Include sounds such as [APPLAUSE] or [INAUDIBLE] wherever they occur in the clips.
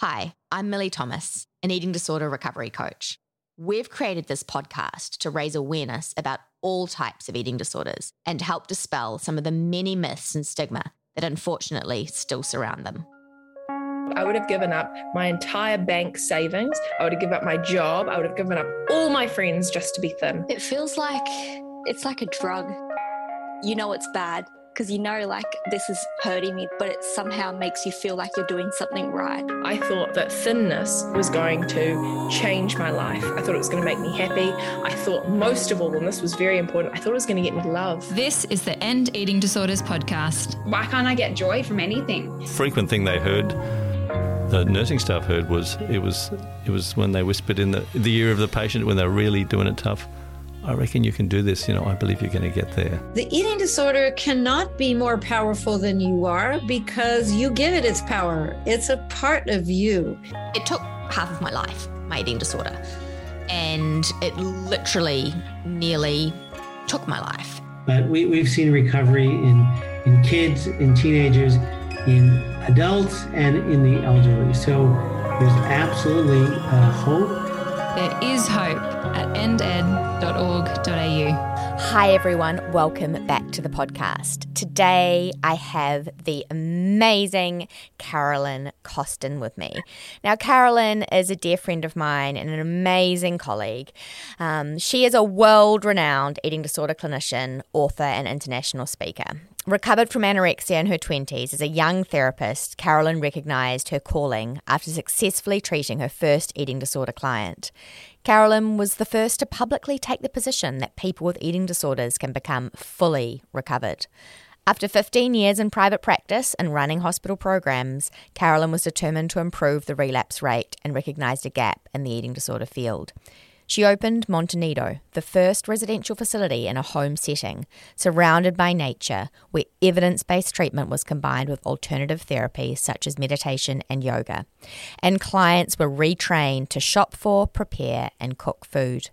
Hi, I'm Millie Thomas, an eating disorder recovery coach. We've created this podcast to raise awareness about all types of eating disorders and help dispel some of the many myths and stigma that unfortunately still surround them. I would have given up my entire bank savings. I would have given up my job. I would have given up all my friends just to be thin. It feels like it's like a drug. You know it's bad because you know like this is hurting me, but it somehow makes you feel like you're doing something right. I thought that thinness was going to change my life. I thought it was going to make me happy. I thought most of all, and this was very important, I thought it was going to get me love. This is the End Eating Disorders podcast. Why can't I get joy from anything? Frequent thing they heard the nursing staff heard was it was it was when they whispered in the the ear of the patient when they're really doing it tough. I reckon you can do this. You know, I believe you're going to get there. The eating disorder cannot be more powerful than you are because you give it its power. It's a part of you. It took half of my life, my eating disorder, and it literally nearly took my life. But we, we've seen recovery in, in kids, in teenagers, in adults, and in the elderly. So there's absolutely uh, hope. There is hope at ended.org.au. Hi, everyone. Welcome back to the podcast. Today, I have the amazing Carolyn Costin with me. Now, Carolyn is a dear friend of mine and an amazing colleague. Um, she is a world renowned eating disorder clinician, author, and international speaker. Recovered from anorexia in her 20s as a young therapist, Carolyn recognised her calling after successfully treating her first eating disorder client. Carolyn was the first to publicly take the position that people with eating disorders can become fully recovered. After 15 years in private practice and running hospital programs, Carolyn was determined to improve the relapse rate and recognised a gap in the eating disorder field. She opened Monte Nido, the first residential facility in a home setting, surrounded by nature, where evidence based treatment was combined with alternative therapy such as meditation and yoga. And clients were retrained to shop for, prepare, and cook food.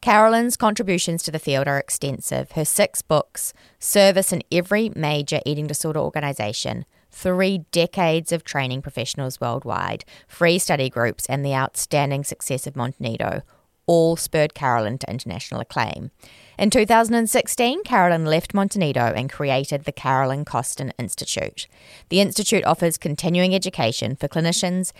Carolyn's contributions to the field are extensive. Her six books, service in every major eating disorder organisation, three decades of training professionals worldwide, free study groups, and the outstanding success of Monte Nido all spurred Carolyn to international acclaim. In 2016, Carolyn left Monte Nido and created the Carolyn Costin Institute. The Institute offers continuing education for clinicians,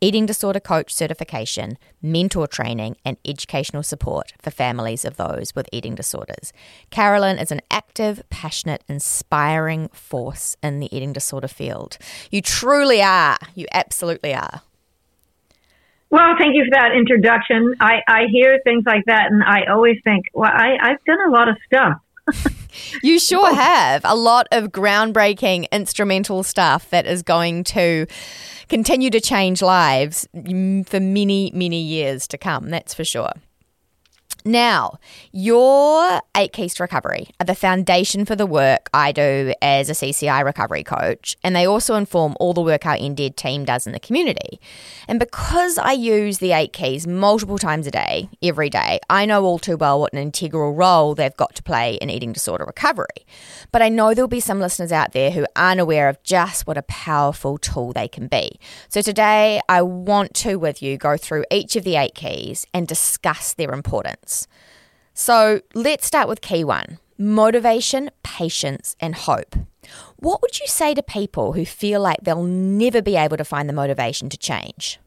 eating disorder coach certification, mentor training, and educational support for families of those with eating disorders. Carolyn is an active, passionate, inspiring force in the eating disorder field. You truly are. You absolutely are. Well, thank you for that introduction. I, I hear things like that, and I always think, well, I, I've done a lot of stuff. [LAUGHS] you sure oh. have a lot of groundbreaking instrumental stuff that is going to continue to change lives for many, many years to come. That's for sure. Now, your eight keys to recovery are the foundation for the work I do as a CCI recovery coach, and they also inform all the work our endED team does in the community. And because I use the eight keys multiple times a day, every day, I know all too well what an integral role they've got to play in eating disorder recovery. But I know there'll be some listeners out there who aren't aware of just what a powerful tool they can be. So today, I want to, with you, go through each of the eight keys and discuss their importance. So let's start with key one motivation, patience, and hope. What would you say to people who feel like they'll never be able to find the motivation to change?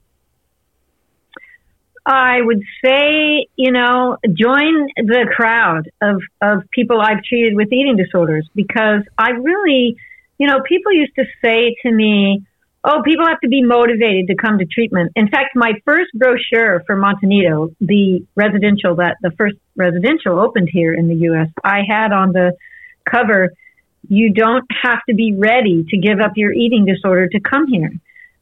I would say, you know, join the crowd of, of people I've treated with eating disorders because I really, you know, people used to say to me, Oh, people have to be motivated to come to treatment. In fact, my first brochure for Monte Nido, the residential that the first residential opened here in the U.S., I had on the cover, you don't have to be ready to give up your eating disorder to come here.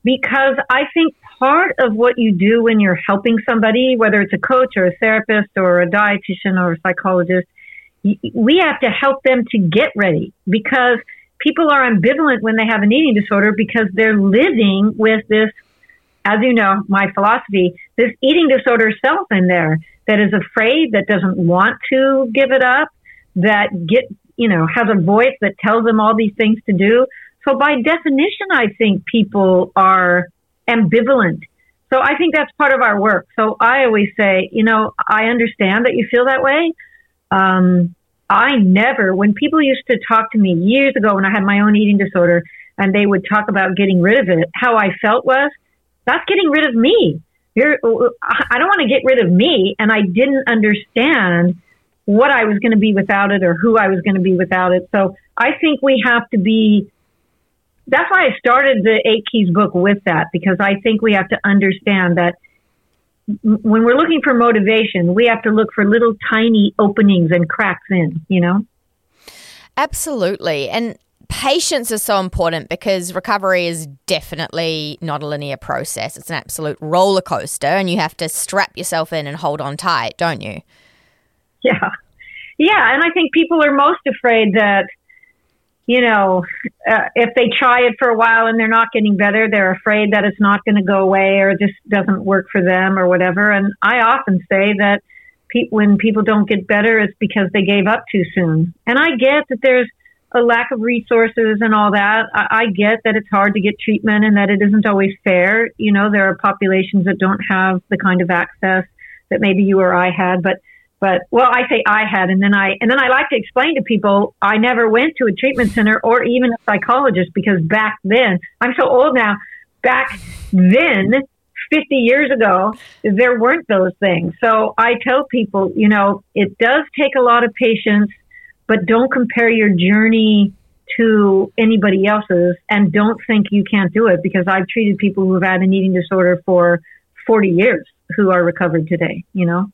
Because I think part of what you do when you're helping somebody, whether it's a coach or a therapist or a dietitian or a psychologist, we have to help them to get ready because people are ambivalent when they have an eating disorder because they're living with this, as you know, my philosophy, this eating disorder self in there that is afraid, that doesn't want to give it up, that get, you know, has a voice that tells them all these things to do. So by definition, I think people are ambivalent. So I think that's part of our work. So I always say, you know, I understand that you feel that way. Um, I never, when people used to talk to me years ago when I had my own eating disorder and they would talk about getting rid of it, how I felt was, that's getting rid of me. You're, uh, I don't want to get rid of me. And I didn't understand what I was going to be without it or who I was going to be without it. So I think we have to be that's why I started the Eight Keys book with that because I think we have to understand that when we're looking for motivation, we have to look for little tiny openings and cracks in, you know? Absolutely. And patience is so important because recovery is definitely not a linear process. It's an absolute roller coaster, and you have to strap yourself in and hold on tight, don't you? Yeah. Yeah. And I think people are most afraid that you know, uh, if they try it for a while and they're not getting better, they're afraid that it's not going to go away or just doesn't work for them or whatever. And I often say that pe- when people don't get better, it's because they gave up too soon. And I get that there's a lack of resources and all that. I, I get that it's hard to get treatment and that it isn't always fair. You know, there are populations that don't have the kind of access that maybe you or I had, but but well, I say I had, and then I and then I like to explain to people I never went to a treatment center or even a psychologist because back then I'm so old now. Back then, 50 years ago, there weren't those things. So I tell people, you know, it does take a lot of patience, but don't compare your journey to anybody else's and don't think you can't do it because I've treated people who have had an eating disorder for 40 years who are recovered today, you know?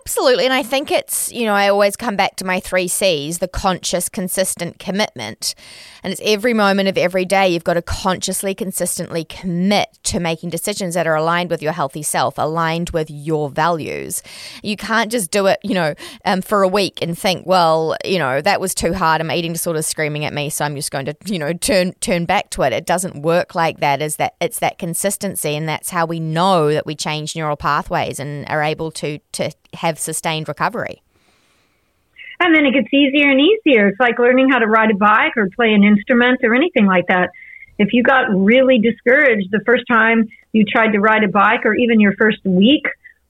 Absolutely. And I think it's, you know, I always come back to my three C's the conscious, consistent commitment. And it's every moment of every day you've got to consciously, consistently commit to making decisions that are aligned with your healthy self, aligned with your values. You can't just do it, you know, um, for a week and think, well, you know, that was too hard. I'm eating disorders screaming at me, so I'm just going to, you know, turn turn back to it. It doesn't work like that. Is that it's that consistency, and that's how we know that we change neural pathways and are able to to have sustained recovery. And then it gets easier and easier. It's like learning how to ride a bike or play an instrument or anything like that. If you got really discouraged the first time you tried to ride a bike or even your first week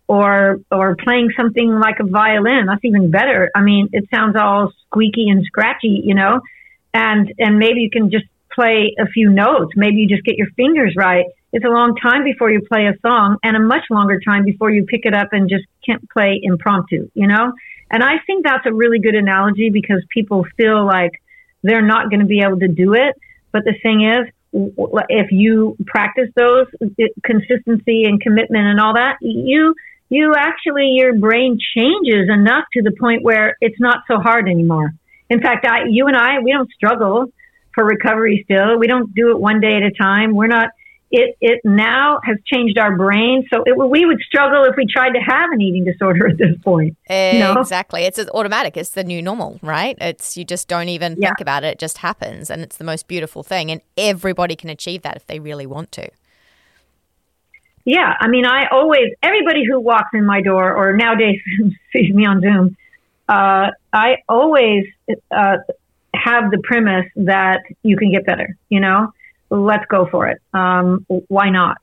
or or playing something like a violin, that's even better. I mean, it sounds all squeaky and scratchy, you know, and and maybe you can just play a few notes. Maybe you just get your fingers right. It's a long time before you play a song and a much longer time before you pick it up and just can't play impromptu, you know? And I think that's a really good analogy because people feel like they're not going to be able to do it. But the thing is, if you practice those consistency and commitment and all that, you you actually your brain changes enough to the point where it's not so hard anymore. In fact, I, you and I, we don't struggle for recovery still. We don't do it one day at a time. We're not it it now has changed our brain. So it, we would struggle if we tried to have an eating disorder at this point. Exactly, it's automatic. It's the new normal, right? It's you just don't even yeah. think about it; it just happens, and it's the most beautiful thing. And everybody can achieve that if they really want to. Yeah, I mean, I always everybody who walks in my door or nowadays [LAUGHS] sees me on Zoom. Uh, I always uh, have the premise that you can get better. You know let's go for it. Um, why not?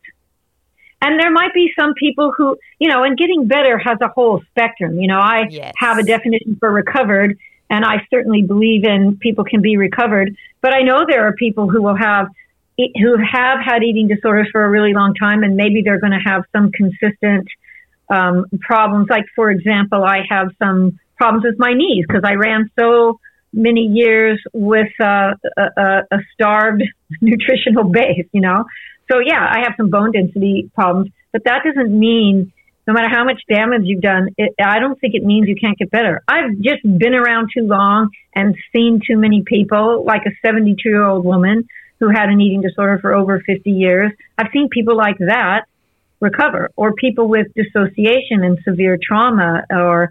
And there might be some people who, you know, and getting better has a whole spectrum. You know, I yes. have a definition for recovered, and I certainly believe in people can be recovered. But I know there are people who will have who have had eating disorders for a really long time, and maybe they're going to have some consistent um, problems. Like, for example, I have some problems with my knees because I ran so many years with uh, a, a, starved [LAUGHS] nutritional base, you know. So yeah, I have some bone density problems, but that doesn't mean no matter how much damage you've done, it, I don't think it means you can't get better. I've just been around too long and seen too many people, like a 72 year old woman who had an eating disorder for over 50 years. I've seen people like that recover, or people with dissociation and severe trauma, or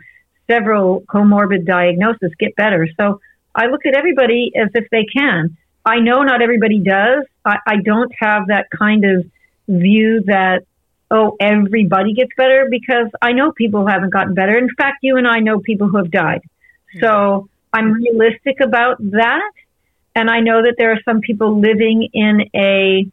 several comorbid diagnoses get better. So I look at everybody as if they can. I know not everybody does. I, I don't have that kind of view that, oh, everybody gets better because I know people who haven't gotten better. In fact, you and I know people who have died. Hmm. So I'm realistic about that. And I know that there are some people living in a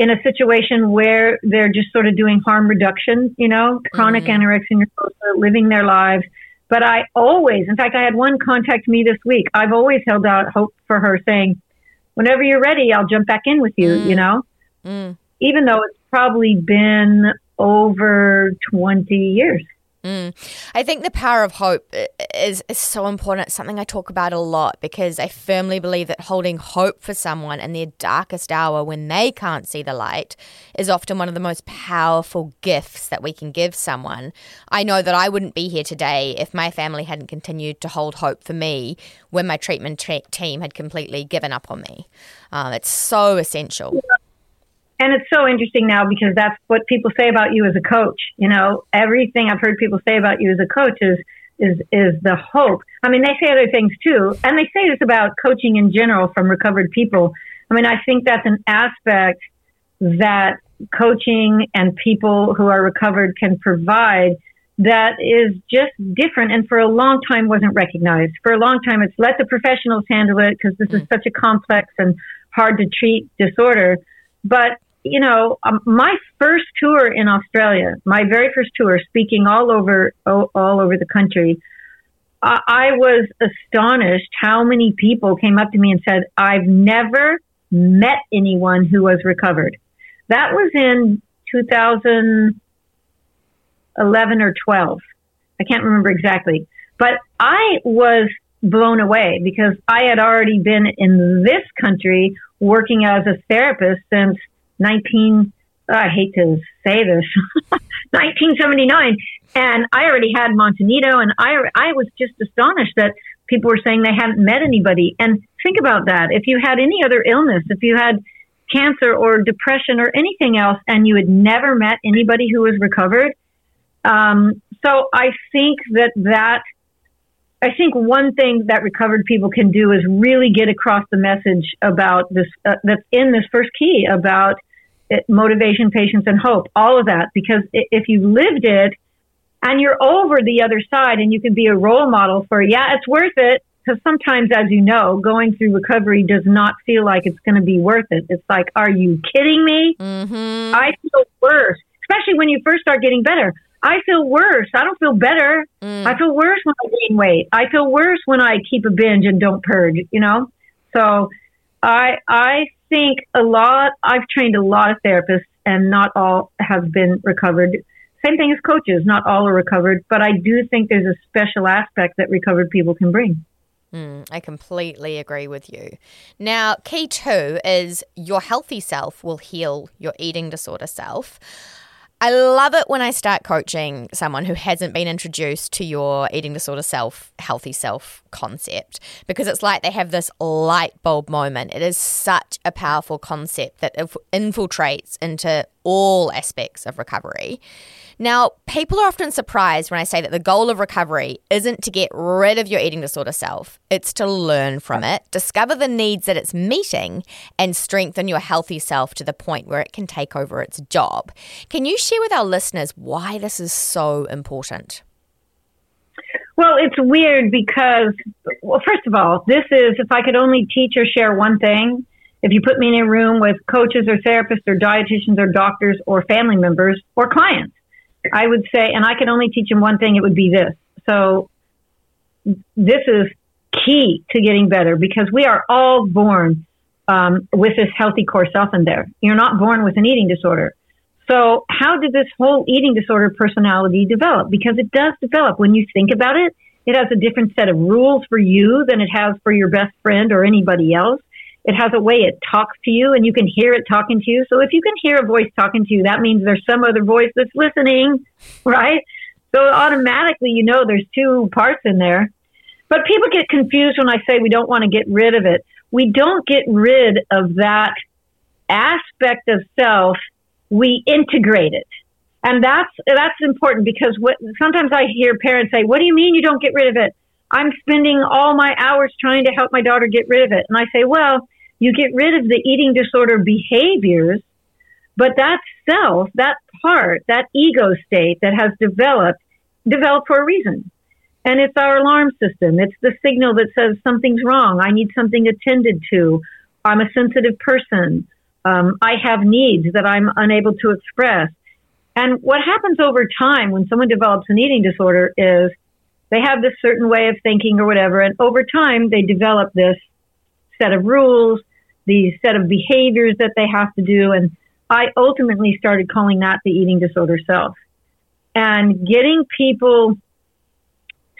in a situation where they're just sort of doing harm reduction, you know, chronic Mm. anorexia nervosa, living their lives. But I always, in fact, I had one contact me this week. I've always held out hope for her saying, whenever you're ready, I'll jump back in with you, Mm. you know, Mm. even though it's probably been over 20 years. Mm. I think the power of hope is, is so important. It's something I talk about a lot because I firmly believe that holding hope for someone in their darkest hour when they can't see the light is often one of the most powerful gifts that we can give someone. I know that I wouldn't be here today if my family hadn't continued to hold hope for me when my treatment te- team had completely given up on me. Um, it's so essential. And it's so interesting now because that's what people say about you as a coach. You know, everything I've heard people say about you as a coach is is is the hope. I mean, they say other things too, and they say this about coaching in general from recovered people. I mean, I think that's an aspect that coaching and people who are recovered can provide that is just different and for a long time wasn't recognized. For a long time, it's let the professionals handle it because this is mm. such a complex and hard to treat disorder. But you know, um, my first tour in Australia, my very first tour, speaking all over all, over the country, I, I was astonished how many people came up to me and said, "I've never met anyone who was recovered." That was in 2011 or 12. I can't remember exactly, but I was blown away because I had already been in this country working as a therapist since 19 I hate to say this [LAUGHS] 1979 and I already had Monte Nido and I I was just astonished that people were saying they hadn't met anybody. And think about that. If you had any other illness if you had cancer or depression or anything else and you had never met anybody who was recovered um, so I think that that I think one thing that recovered people can do is really get across the message about this uh, that's in this first key about it, motivation, patience, and hope. All of that, because if you lived it and you're over the other side, and you can be a role model for, yeah, it's worth it. Because sometimes, as you know, going through recovery does not feel like it's going to be worth it. It's like, are you kidding me? Mm-hmm. I feel worse, especially when you first start getting better. I feel worse. I don't feel better. Mm. I feel worse when I gain weight. I feel worse when I keep a binge and don't purge, you know? So I I think a lot I've trained a lot of therapists and not all have been recovered. Same thing as coaches, not all are recovered, but I do think there's a special aspect that recovered people can bring. Mm, I completely agree with you. Now, key two is your healthy self will heal your eating disorder self. I love it when I start coaching someone who hasn't been introduced to your eating disorder self, healthy self concept because it's like they have this light bulb moment. It is such a powerful concept that infiltrates into all aspects of recovery. Now, people are often surprised when I say that the goal of recovery isn't to get rid of your eating disorder self, it's to learn from it, discover the needs that it's meeting, and strengthen your healthy self to the point where it can take over its job. Can you share with our listeners why this is so important? Well, it's weird because, well, first of all, this is if I could only teach or share one thing, if you put me in a room with coaches or therapists or dietitians or doctors or family members or clients, I would say, and I could only teach them one thing, it would be this. So this is key to getting better because we are all born um, with this healthy core self in there. You're not born with an eating disorder. So, how did this whole eating disorder personality develop? Because it does develop. When you think about it, it has a different set of rules for you than it has for your best friend or anybody else. It has a way it talks to you and you can hear it talking to you. So, if you can hear a voice talking to you, that means there's some other voice that's listening, [LAUGHS] right? So, automatically, you know there's two parts in there. But people get confused when I say we don't want to get rid of it. We don't get rid of that aspect of self we integrate it. And that's that's important because what sometimes I hear parents say, "What do you mean you don't get rid of it?" I'm spending all my hours trying to help my daughter get rid of it. And I say, "Well, you get rid of the eating disorder behaviors, but that self, that part, that ego state that has developed developed for a reason. And it's our alarm system. It's the signal that says something's wrong. I need something attended to. I'm a sensitive person. Um, I have needs that I'm unable to express. And what happens over time when someone develops an eating disorder is they have this certain way of thinking or whatever. And over time, they develop this set of rules, these set of behaviors that they have to do. And I ultimately started calling that the eating disorder self. And getting people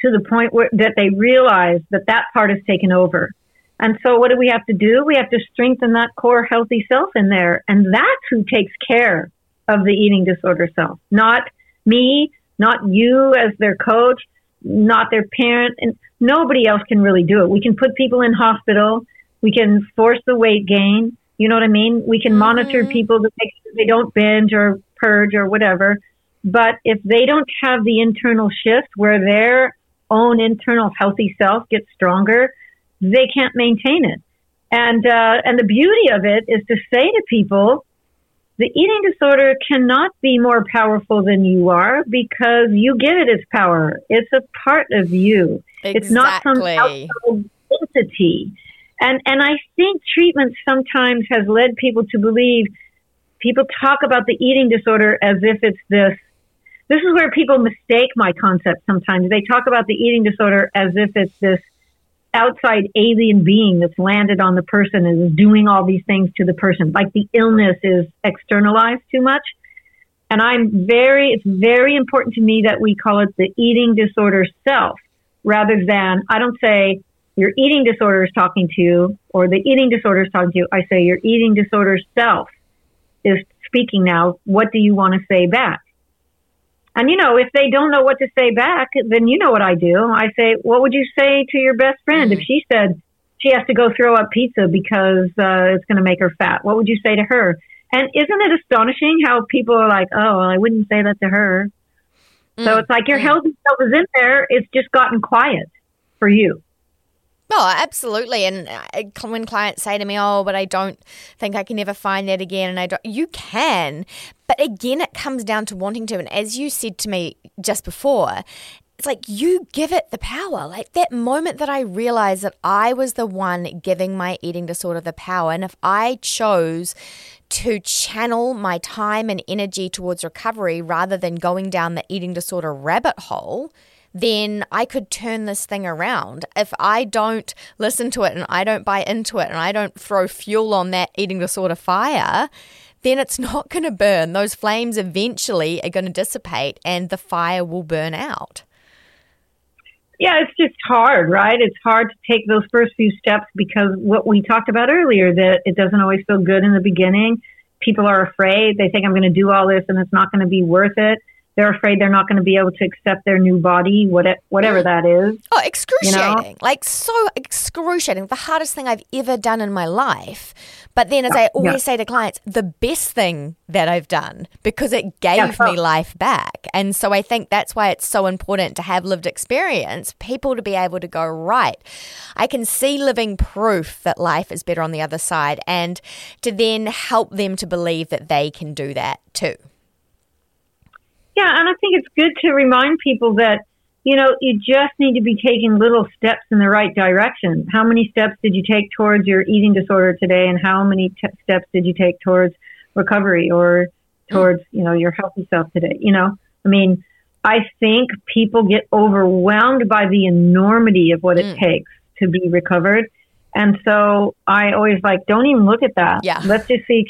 to the point where that they realize that that part has taken over. And so what do we have to do? We have to strengthen that core healthy self in there. And that's who takes care of the eating disorder self, not me, not you as their coach, not their parent, and nobody else can really do it. We can put people in hospital. We can force the weight gain. You know what I mean? We can mm-hmm. monitor people to make sure they don't binge or purge or whatever. But if they don't have the internal shift where their own internal healthy self gets stronger, they can't maintain it. And uh, and the beauty of it is to say to people, the eating disorder cannot be more powerful than you are because you give it its power. It's a part of you. Exactly. It's not some outside entity. And and I think treatment sometimes has led people to believe people talk about the eating disorder as if it's this this is where people mistake my concept sometimes. They talk about the eating disorder as if it's this outside alien being that's landed on the person and is doing all these things to the person. Like the illness is externalized too much. And I'm very, it's very important to me that we call it the eating disorder self rather than, I don't say your eating disorder is talking to you or the eating disorder is talking to you. I say your eating disorder self is speaking now. What do you want to say back? And you know, if they don't know what to say back, then you know what I do. I say, "What would you say to your best friend mm-hmm. if she said she has to go throw up pizza because uh, it's going to make her fat? What would you say to her?" And isn't it astonishing how people are like, "Oh, well, I wouldn't say that to her." Mm-hmm. So it's like your healthy self is in there; it's just gotten quiet for you. Oh, absolutely. And uh, when clients say to me, "Oh, but I don't think I can ever find that again," and I don't, you can, but again, it comes down to wanting to. And as you said to me just before, it's like you give it the power. Like that moment that I realized that I was the one giving my eating disorder the power, and if I chose to channel my time and energy towards recovery rather than going down the eating disorder rabbit hole then I could turn this thing around. If I don't listen to it and I don't buy into it and I don't throw fuel on that eating disorder fire, then it's [LAUGHS] not going to burn. Those flames eventually are going to dissipate and the fire will burn out. Yeah, it's just hard, right? It's hard to take those first few steps because what we talked about earlier that it doesn't always feel good in the beginning. People are afraid. They think I'm going to do all this and it's not going to be worth it they're afraid they're not going to be able to accept their new body, whatever mm. that is. Oh, excruciating! You know? Like so excruciating. The hardest thing I've ever done in my life. But then, as uh, yeah, I always yeah. say to clients, the best thing that I've done because it gave yeah, me life back. And so I think that's why it's so important to have lived experience, people to be able to go, right, I can see living proof that life is better on the other side, and to then help them to believe that they can do that too. Yeah, and I think it's good to remind people that, you know, you just need to be taking little steps in the right direction. How many steps did you take towards your eating disorder today, and how many t- steps did you take towards recovery or towards, you know, your healthy self today? You know, I mean, I think people get overwhelmed by the enormity of what it mm. takes to be recovered. And so I always like, don't even look at that. Yeah. Let's just see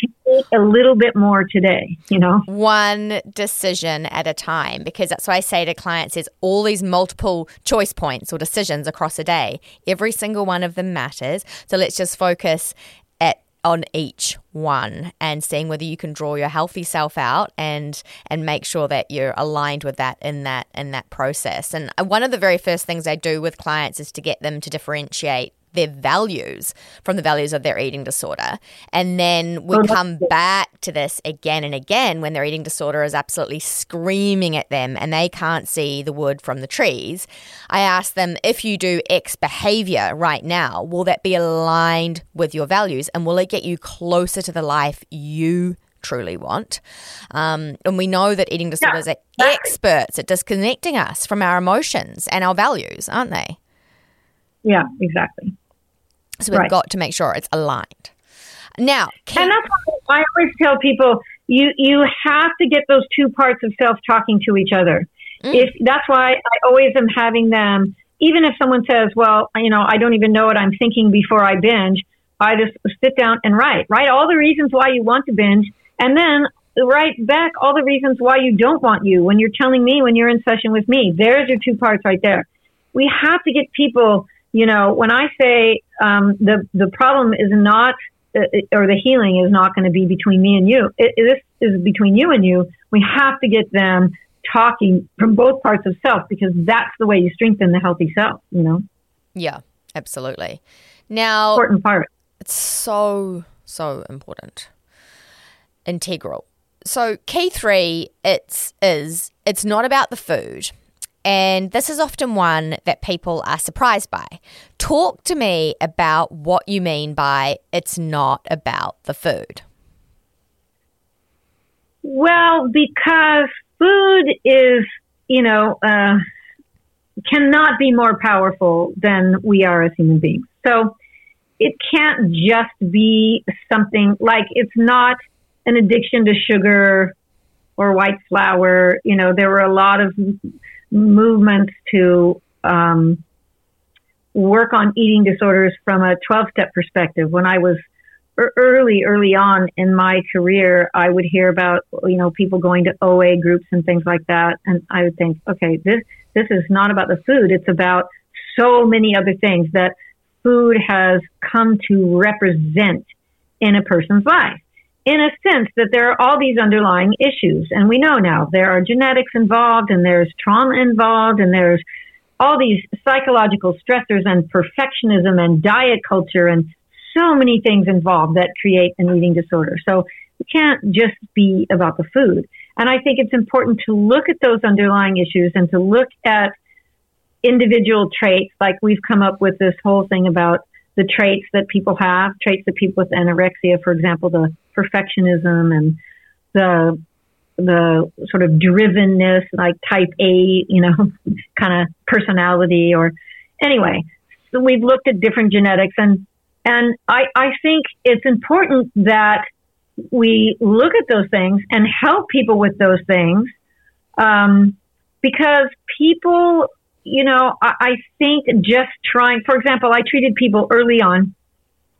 a little bit more today, you know? One decision at a time, because that's why I say to clients is all these multiple choice points or decisions across a day. Every single one of them matters. So let's just focus at on each one and seeing whether you can draw your healthy self out and and make sure that you're aligned with that in that in that process. And uh, one of the very first things I do with clients is to get them to differentiate their values from the values of their eating disorder. And then we come back to this again and again when their eating disorder is absolutely screaming at them and they can't see the wood from the trees. I ask them if you do X behavior right now, will that be aligned with your values and will it get you closer to the life you truly want. Um, and we know that eating disorders yeah, are experts at disconnecting us from our emotions and our values, aren't they? Yeah, exactly. So we've right. got to make sure it's aligned. Now, can, and that's why I always tell people you you have to get those two parts of self talking to each other. Mm. If that's why I always am having them. Even if someone says, "Well, you know, I don't even know what I'm thinking before I binge," I just sit down and write. Write all the reasons why you want to binge, and then write back all the reasons why you don't want you when you're telling me when you're in session with me. There's your two parts right there. We have to get people. You know, when I say um, the the problem is not uh, or the healing is not going to be between me and you. It, it, this is between you and you. We have to get them talking from both parts of self because that's the way you strengthen the healthy self, you know? Yeah, absolutely. Now, important part. It's so, so important. Integral. So key three, it's is it's not about the food. And this is often one that people are surprised by. Talk to me about what you mean by it's not about the food. Well, because food is, you know, uh, cannot be more powerful than we are as human beings. So it can't just be something like it's not an addiction to sugar or white flour. You know, there were a lot of movements to um, work on eating disorders from a 12 step perspective. When I was early, early on in my career, I would hear about, you know, people going to OA groups and things like that. And I would think, okay, this, this is not about the food. It's about so many other things that food has come to represent in a person's life. In a sense that there are all these underlying issues. And we know now there are genetics involved and there's trauma involved and there's all these psychological stressors and perfectionism and diet culture and so many things involved that create an eating disorder. So it can't just be about the food. And I think it's important to look at those underlying issues and to look at individual traits. Like we've come up with this whole thing about the traits that people have, traits that people with anorexia, for example, the perfectionism and the the sort of drivenness, like type A, you know, [LAUGHS] kind of personality or anyway. So we've looked at different genetics and and I, I think it's important that we look at those things and help people with those things. Um, because people, you know, I, I think just trying, for example, I treated people early on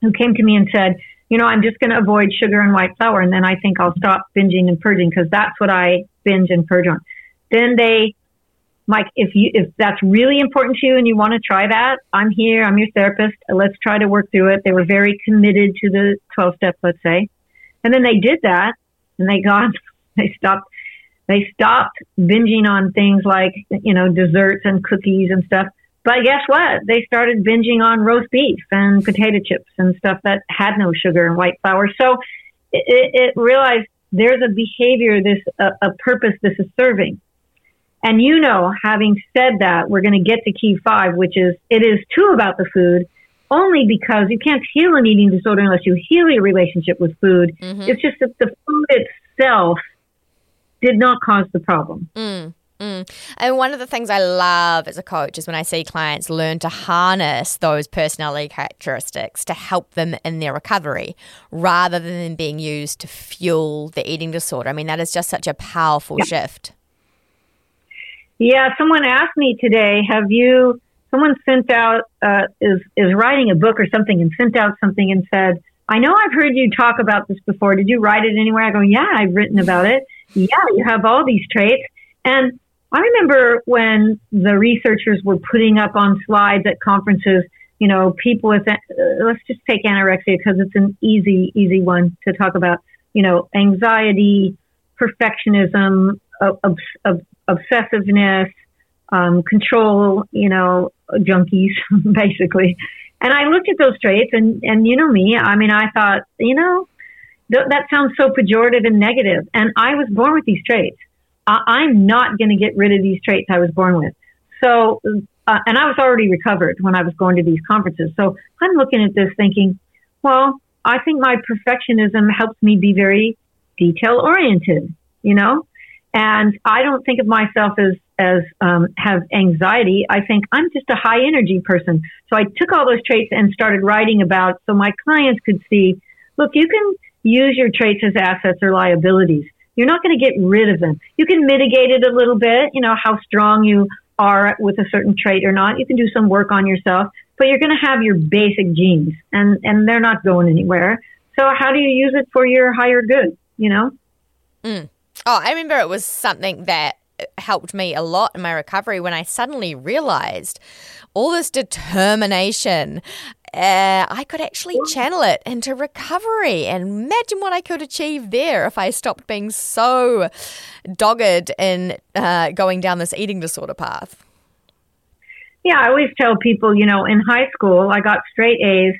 who came to me and said, you know, I'm just going to avoid sugar and white flour. And then I think I'll stop binging and purging because that's what I binge and purge on. Then they Mike, if you if that's really important to you and you want to try that, I'm here. I'm your therapist. Let's try to work through it. They were very committed to the 12 steps, let's say, and then they did that, and they got [LAUGHS] they stopped they stopped binging on things like you know desserts and cookies and stuff. But guess what? They started binging on roast beef and potato chips and stuff that had no sugar and white flour. So it, it realized there's a behavior, this a, a purpose this is serving. And you know, having said that, we're going to get to key five, which is it is too about the food, only because you can't heal an eating disorder unless you heal your relationship with food. Mm-hmm. It's just that the food itself did not cause the problem. Mm. Mm. And one of the things I love as a coach is when I see clients learn to harness those personality characteristics to help them in their recovery rather than being used to fuel the eating disorder. I mean, that is just such a powerful yeah. shift. Yeah, someone asked me today, have you, someone sent out, uh, is, is writing a book or something and sent out something and said, I know I've heard you talk about this before. Did you write it anywhere? I go, yeah, I've written about it. Yeah, you have all these traits. And I remember when the researchers were putting up on slides at conferences, you know, people with, uh, let's just take anorexia because it's an easy, easy one to talk about, you know, anxiety, perfectionism, ob- ob- obsessiveness, um, control, you know, junkies, [LAUGHS] basically. And I looked at those traits and, and you know me, I mean, I thought, you know, th- that sounds so pejorative and negative. And I was born with these traits. I- I'm not going to get rid of these traits I was born with. So, uh, and I was already recovered when I was going to these conferences. So I'm looking at this thinking, well, I think my perfectionism helps me be very detail oriented, you know? And I don't think of myself as as um, have anxiety. I think I'm just a high energy person. So I took all those traits and started writing about so my clients could see look, you can use your traits as assets or liabilities. You're not going to get rid of them. You can mitigate it a little bit, you know, how strong you are with a certain trait or not. You can do some work on yourself, but you're going to have your basic genes and, and they're not going anywhere. So how do you use it for your higher good, you know? Mm. Oh, I remember it was something that helped me a lot in my recovery when I suddenly realized all this determination. Uh, I could actually channel it into recovery and imagine what I could achieve there if I stopped being so dogged in uh, going down this eating disorder path. Yeah, I always tell people, you know, in high school, I got straight A's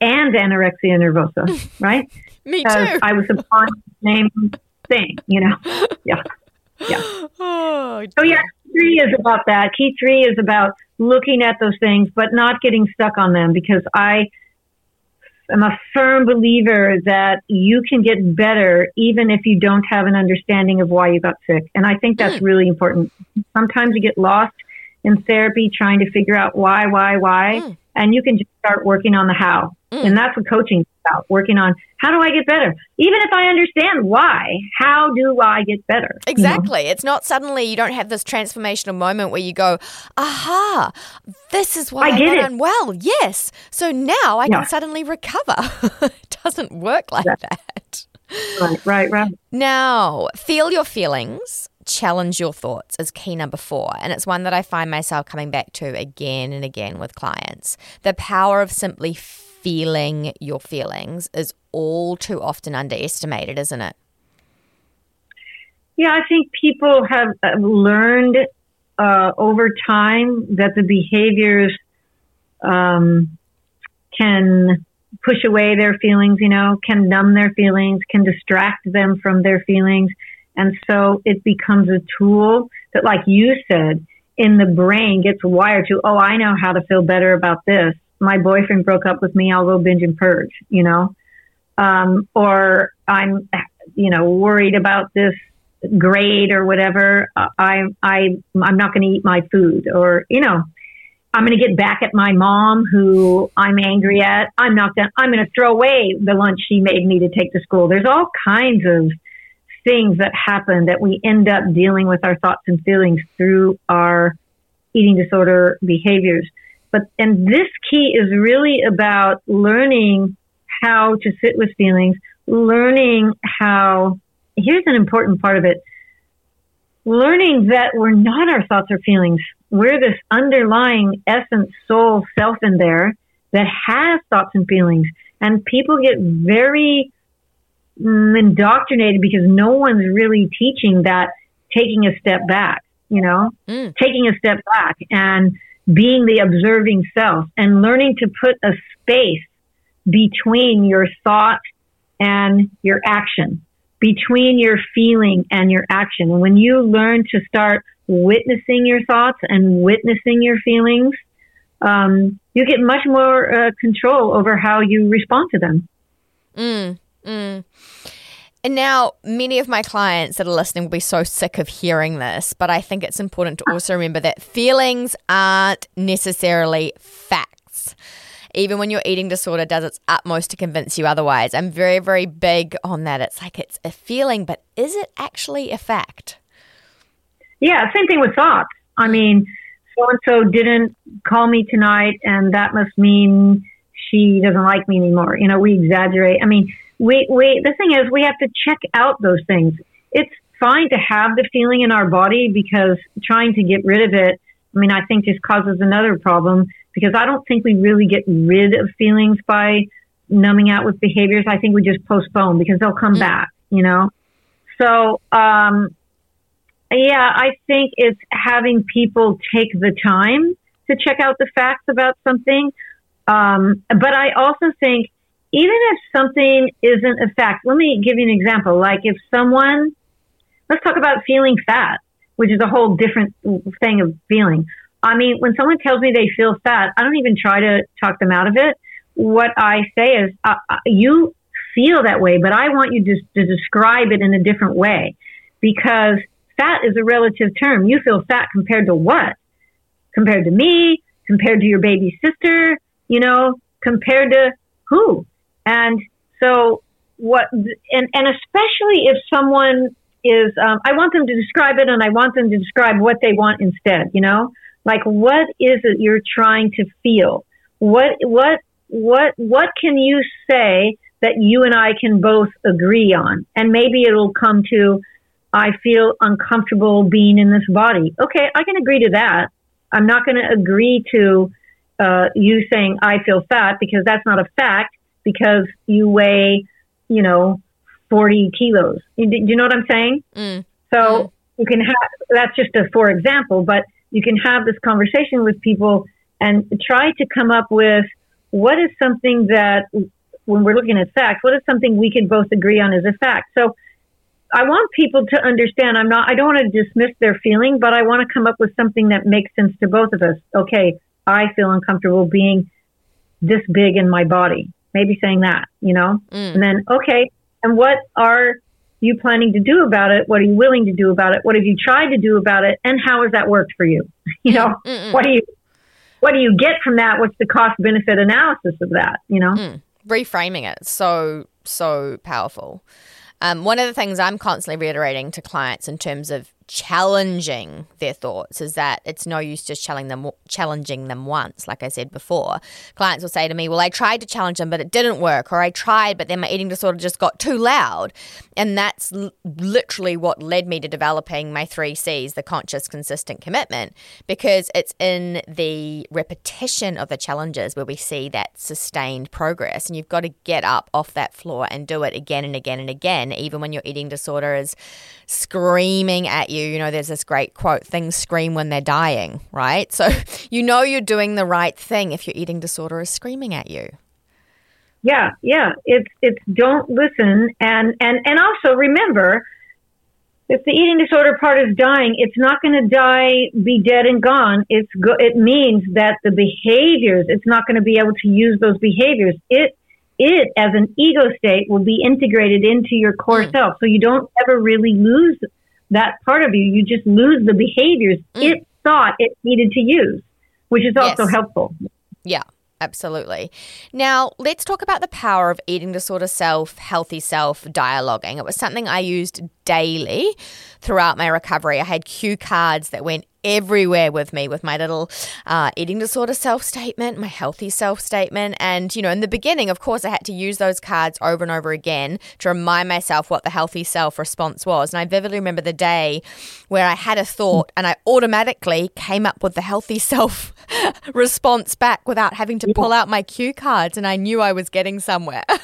and anorexia nervosa, [LAUGHS] right? Me too. I was upon the same [LAUGHS] thing, you know? Yeah. Yeah. Oh, so yeah, three is about that. Key three is about looking at those things, but not getting stuck on them because I am a firm believer that you can get better even if you don't have an understanding of why you got sick. And I think that's really important. Sometimes you get lost in therapy trying to figure out why, why, why, Hmm. and you can just start working on the how. Mm. And that's what coaching is about, working on how do I get better? Even if I understand why, how do I get better? you know? Exactly. It's not suddenly you don't have this transformational moment where you go, aha, this is why I I, get it. unwell. Yes. So now I Yeah. can suddenly recover. [LAUGHS] it doesn't work like Yeah. that. Right, right, right. Now, feel your feelings, challenge your thoughts is key number four. And it's one that I find myself coming back to again and again with clients. The power of simply feeling your feelings is all too often underestimated, isn't it? Yeah, I think people have uh, learned uh, over time that the behaviors um, can push away their feelings, you know, can numb their feelings, can distract them from their feelings. And so it becomes a tool that, like you said, in the brain gets wired to, oh, I know how to feel better about this. My boyfriend broke up with me. I'll go binge and purge, you know? Um, or I'm, you know, worried about this grade or whatever. I, I, I'm not going to eat my food or, you know, I'm going to get back at my mom who I'm angry at. I'm not going to, I'm going to throw away the lunch she made me to take to school. There's all kinds of things that happen that we end up dealing with our thoughts and feelings through our eating disorder behaviors. But, and this key is really about learning how to sit with feelings, learning how, here's an important part of it learning that we're not our thoughts or feelings. We're this underlying essence, soul, self in there that has thoughts and feelings. And people get very mm, indoctrinated because no one's really teaching that taking a step back, you know, Mm. taking a step back and being the observing self and learning to put a space between your thought and your action, between your feeling and your action. When you learn to start witnessing your thoughts and witnessing your feelings, um, you get much more uh, control over how you respond to them. Mm, mm. And now, many of my clients that are listening will be so sick of hearing this, but I think it's important to also remember that feelings aren't necessarily facts. Even when your eating disorder does its utmost to convince you otherwise. I'm very, very big on that. It's like it's a feeling, but is it actually a fact? Yeah, same thing with thoughts. I mean, so and so didn't call me tonight, and that must mean she doesn't like me anymore. You know, we exaggerate. I mean, we, we, the thing is, we have to check out those things. It's fine to have the feeling in our body because trying to get rid of it, I mean, I think just causes another problem because I don't think we really get rid of feelings by numbing out with behaviors. I think we just postpone because they'll come Mm. back, you know? So, um, yeah, I think it's having people take the time to check out the facts about something. Um, but I also think even if something isn't a fact, let me give you an example. Like if someone, let's talk about feeling fat, which is a whole different thing of feeling. I mean, when someone tells me they feel fat, I don't even try to talk them out of it. What I say is, uh, uh, you feel that way, but I want you to, to describe it in a different way because fat is a relative term. You feel fat compared to what? Compared to me, compared to your baby sister, you know, compared to who? And so what, and, and especially if someone is, um, I want them to describe it and I want them to describe what they want instead, you know? Like, what is it you're trying to feel? What, what, what, what can you say that you and I can both agree on? And maybe it'll come to, I feel uncomfortable being in this body. Okay, I can agree to that. I'm not going to agree to uh, you saying I feel fat because that's not a fact because you weigh, you know, 40 kilos. Do you know what I'm saying? Mm. So Mm. you can have, that's just a for example, but you can have this conversation with people and try to come up with what is something that, when we're looking at facts, what is something we can both agree on as a fact? So I want people to understand I'm not, I don't want to dismiss their feeling, but I want to come up with something that makes sense to both of us. Okay, I feel uncomfortable being this big in my body. Maybe saying that, you know? Mm. And then, okay, and what are you planning to do about it? What are you willing to do about it? What have you tried to do about it? And how has that worked for you? [LAUGHS] You know, Mm-mm. what do you, what do you get from that? What's the cost benefit analysis of that? You know? Mm. reframing it so so powerful um, one of the things i'm constantly reiterating to clients in terms of challenging their thoughts is that it's no use just challenging them challenging them once like i said before. Clients will say to me well i tried to challenge them but it didn't work or i tried but then my eating disorder just got too loud. And that's l- literally what led me to developing my three c's the conscious consistent commitment because it's in the repetition of the challenges where we see that sustained progress. And you've got to get up off that floor and do it again and again and again even when your eating disorder is screaming at you you know there's this great quote things scream when they're dying right so [LAUGHS] you know you're doing the right thing if your eating disorder is screaming at you Yeah, yeah. It's it's don't listen and and and also remember if the eating disorder part is dying, it's not going to die, be dead and gone. It's go, it means that the behaviors, it's not going to be able to use those behaviors. It it as an ego state will be integrated into your core Mm. self, so you don't ever really lose that part of you. You just lose the behaviors Mm. it thought it needed to use, which is also Yes. helpful. Yeah, absolutely. Now, let's talk about the power of eating disorder self, healthy self dialoguing. It was something I used daily throughout my recovery. I had cue cards that went everywhere with me with my little uh, eating disorder self statement, my healthy self statement. And, you know, in the beginning, of course, I had to use those cards over and over again to remind myself what the healthy self response was. And I vividly remember the day where I had a thought and I automatically came up with the healthy self response back without having to pull out my cue cards. And I knew I was getting somewhere. [LAUGHS]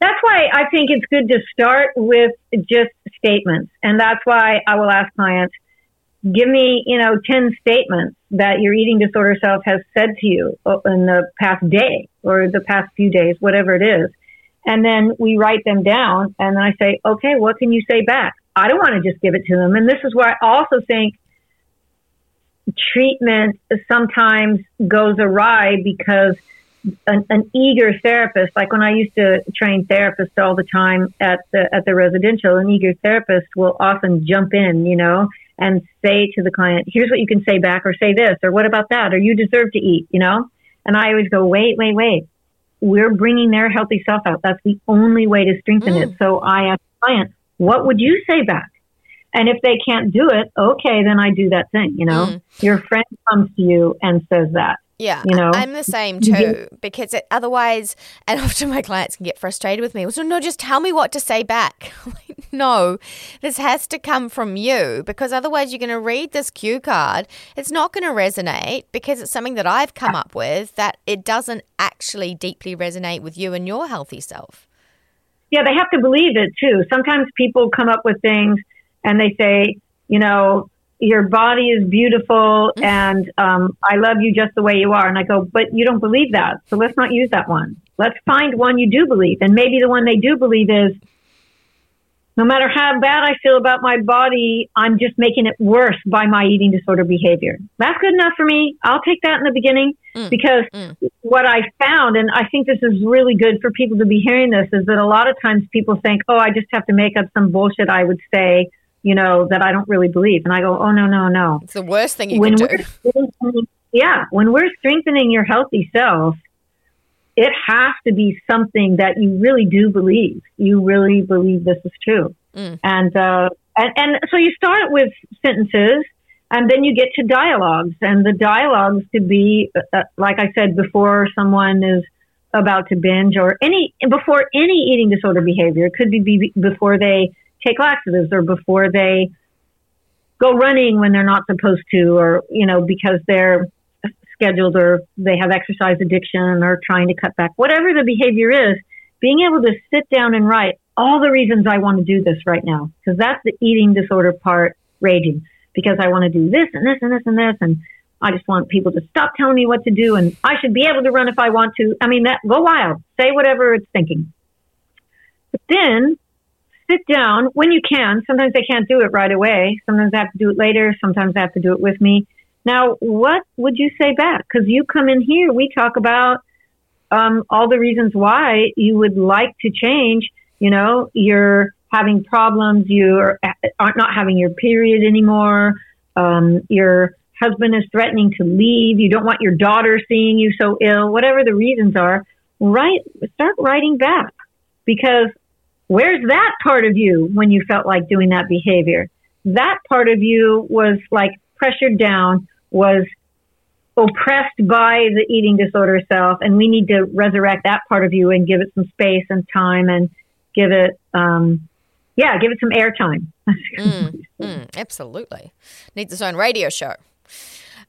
That's why I think it's good to start with just statements. And that's why I will ask clients, give me, you know, 10 statements that your eating disorder self has said to you uh, in the past day or the past few days, whatever it is. And then we write them down and then I say, okay, what can you say back? I don't want to just give it to them. And this is where I also think treatment sometimes goes awry because an, an eager therapist, like when I used to train therapists all the time at the at the residential, an eager therapist will often jump in, you know, and say to the client, "Here's what you can say back, or say this, or what about that, or you deserve to eat," you know. And I always go, "Wait, wait, wait. We're bringing their healthy self out. That's the only way to strengthen it." So I ask the client, "What would you say back?" And if they can't do it, okay, then I do that thing. You know, Mm. your friend comes to you and says that. Yeah, You know? I'm the same too because it, otherwise, [LAUGHS] and often my clients can get frustrated with me. So no, just tell me what to say back. [LAUGHS] Like, no, this has to come from you because otherwise you're going to read this cue card. It's not going to resonate because it's something that I've come up with that it doesn't actually deeply resonate with you and your healthy self. Yeah, they have to believe it too. Sometimes people come up with things and they say, you know, your body is beautiful and um, I love you just the way you are. And I go, but you don't believe that. So let's not use that one. Let's find one you do believe. And maybe the one they do believe is, no matter how bad I feel about my body, I'm just making it worse by my eating disorder behavior. That's good enough for me. I'll take that in the beginning Mm. because Mm. what I found, and I think this is really good for people to be hearing this, is that a lot of times people think, oh, I just have to make up some bullshit I would say, you know, that I don't really believe. And I go, oh, no, no, no. It's the worst thing you When can do. [LAUGHS] yeah, when we're strengthening your healthy self, it has to be something that you really do believe. You really believe this is true. Mm. And, uh, and, and so you start with sentences and then you get to dialogues and the dialogues to be, uh, like I said before, someone is about to binge or any, before any eating disorder behavior. It could be, be before they take laxatives or before they go running when they're not supposed to or, you know, because they're, scheduled or they have exercise addiction or trying to cut back, whatever the behavior is, being able to sit down and write all the reasons I want to do this right now, because that's the eating disorder part raging, because I want to do this and this and this and this. And I just want people to stop telling me what to do. And I should be able to run if I want to. I mean, that go wild, say whatever it's thinking. But then sit down when you can. Sometimes I can't do it right away. Sometimes I have to do it later. Sometimes I have to do it with me now, what would you say back? Because you come in here, we talk about um, all the reasons why you would like to change. You know, you're having problems, you are not having your period anymore, um, your husband is threatening to leave, you don't want your daughter seeing you so ill, whatever the reasons are, write, start writing back. Because where's that part of you when you felt like doing that behavior? That part of you was like pressured down was oppressed by the eating disorder self, and we need to resurrect that part of you and give it some space and time and give it, um, yeah, give it some airtime. mm, mm, absolutely, needs its own radio show.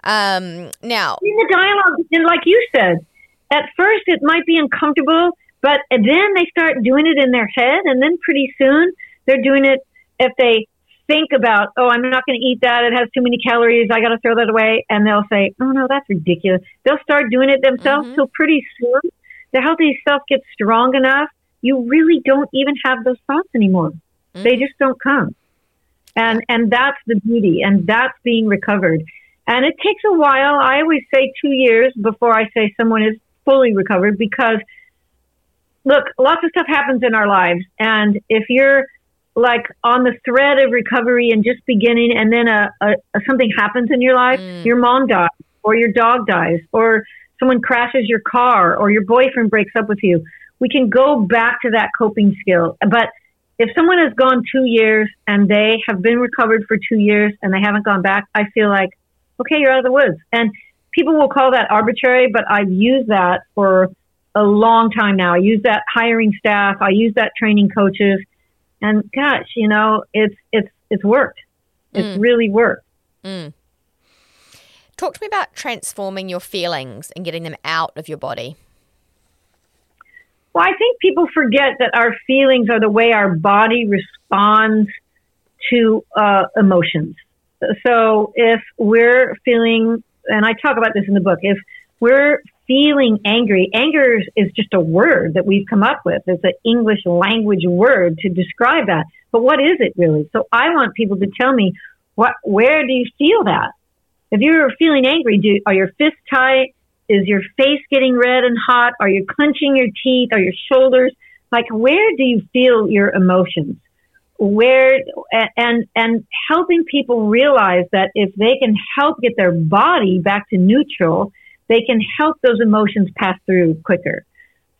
Um, now, in the dialogue, and like you said, at first it might be uncomfortable, but then they start doing it in their head, and then pretty soon they're doing it if they think about, oh, I'm not going to eat that. It has too many calories. I got to throw that away. And they'll say, oh, no, that's ridiculous. They'll start doing it themselves. Mm-hmm. So pretty soon, the healthy self gets strong enough. You really don't even have those thoughts anymore. Mm-hmm. They just don't come. And, and that's the beauty. And that's being recovered. And it takes a while. I always say two years before I say someone is fully recovered because look, lots of stuff happens in our lives. And if you're like on the thread of recovery and just beginning, and then a, a, a something happens in your life, mm. your mom dies, or your dog dies, or someone crashes your car, or your boyfriend breaks up with you. We can go back to that coping skill. But if someone has gone two years and they have been recovered for two years and they haven't gone back, I feel like, okay, you're out of the woods. And people will call that arbitrary, but I've used that for a long time now. I use that hiring staff. I use that training coaches and gosh, you know, it's it's it's worked. It's mm. really worked. Mm. Talk to me about transforming your feelings and getting them out of your body. Well, I think people forget that our feelings are the way our body responds to uh, emotions. So if we're feeling, and I talk about this in the book, if we're feeling angry. Anger is just a word that we've come up with. It's an English language word to describe that. But what is it really? So I want people to tell me what, where do you feel that? If you're feeling angry, do, are your fists tight? Is your face getting red and hot? Are you clenching your teeth? Are your shoulders? Like, where do you feel your emotions? Where, and, and helping people realize that if they can help get their body back to neutral, they can help those emotions pass through quicker.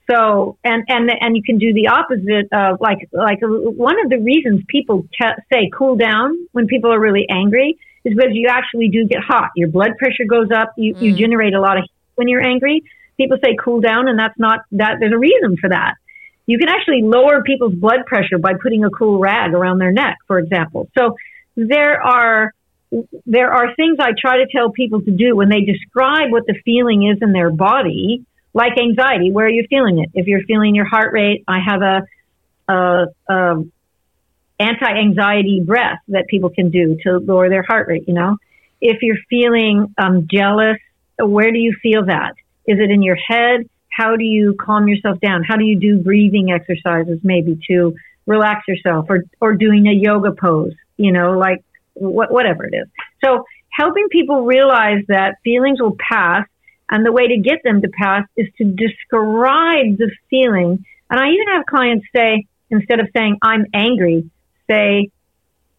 So, and, and, and you can do the opposite of like, like one of the reasons people t- say cool down when people are really angry is because you actually do get hot. Your blood pressure goes up. You, mm. you generate a lot of heat when you're angry. People say cool down and that's not that. There's a reason for that. You can actually lower people's blood pressure by putting a cool rag around their neck, for example. So there are there are things I try to tell people to do when they describe what the feeling is in their body, like anxiety. Where are you feeling it? If you're feeling your heart rate, I have a, a, a anti-anxiety breath that people can do to lower their heart rate. You know, if you're feeling um, jealous, where do you feel that? Is it in your head? How do you calm yourself down? How do you do breathing exercises maybe to relax yourself or, or doing a yoga pose? You know, like wh- whatever it is. So helping people realize that feelings will pass and the way to get them to pass is to describe the feeling. And I even have clients say, instead of saying, I'm angry, say,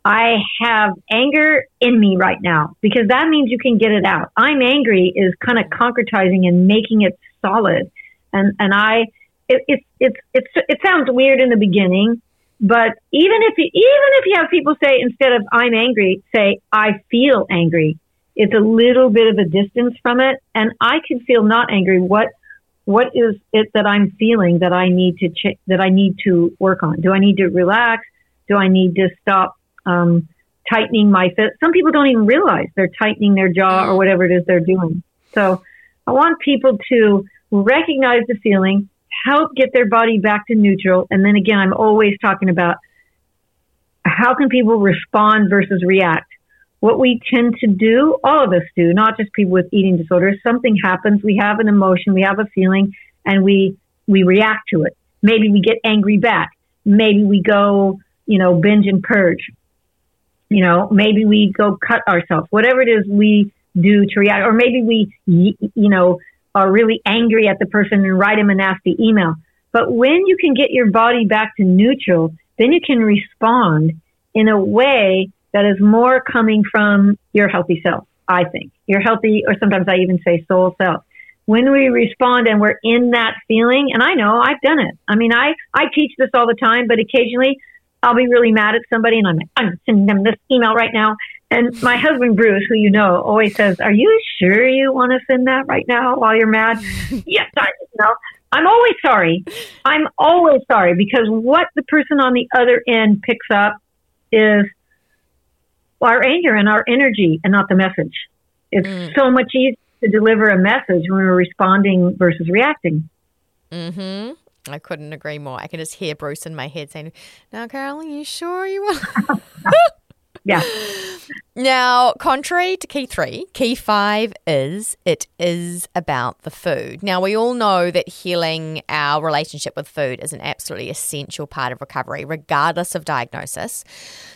I have anger in me right now because that means you can get it out. I'm angry is kind of concretizing and making it solid. And and I it it it, it, it sounds weird in the beginning, but even if you, even if you have people say instead of I'm angry, say I feel angry. It's a little bit of a distance from it, and I can feel not angry. What what is it that I'm feeling that I need to ch- that I need to work on? Do I need to relax? Do I need to stop um, tightening my fist? Some people don't even realize they're tightening their jaw or whatever it is they're doing. So I want people to recognize the feeling, help get their body back to neutral, and then again, I'm always talking about how can people respond versus react what we tend to do, all of us do, not just people with eating disorders, something happens, we have an emotion, we have a feeling, and we we react to it. Maybe we get angry back. Maybe we go, you know, binge and purge. You know, maybe we go cut ourselves. Whatever it is we do to react, or maybe we, you know, are really angry at the person and write them a nasty email. But when you can get your body back to neutral, then you can respond in a way that is more coming from your healthy self, I think. Your healthy, or sometimes I even say soul self. When we respond and we're in that feeling, and I know I've done it. I mean, I, I teach this all the time, but occasionally I'll be really mad at somebody and I'm like, I'm sending them this email right now. And my husband, Bruce, who you know, always says, Are you sure you want to send that right now while you're mad? [LAUGHS] yes, I know. I'm always sorry. I'm always sorry because what the person on the other end picks up is our anger and our energy and not the message. It's mm. so much easier to deliver a message when we're responding versus reacting. Mm-hmm. I couldn't agree more. I can just hear Bruce in my head saying, "Now, Carolyn, you sure you [LAUGHS] want?" [LAUGHS] Yeah. Now, contrary to key three, key five is it is about the food. Now, we all know that healing our relationship with food is an absolutely essential part of recovery, regardless of diagnosis.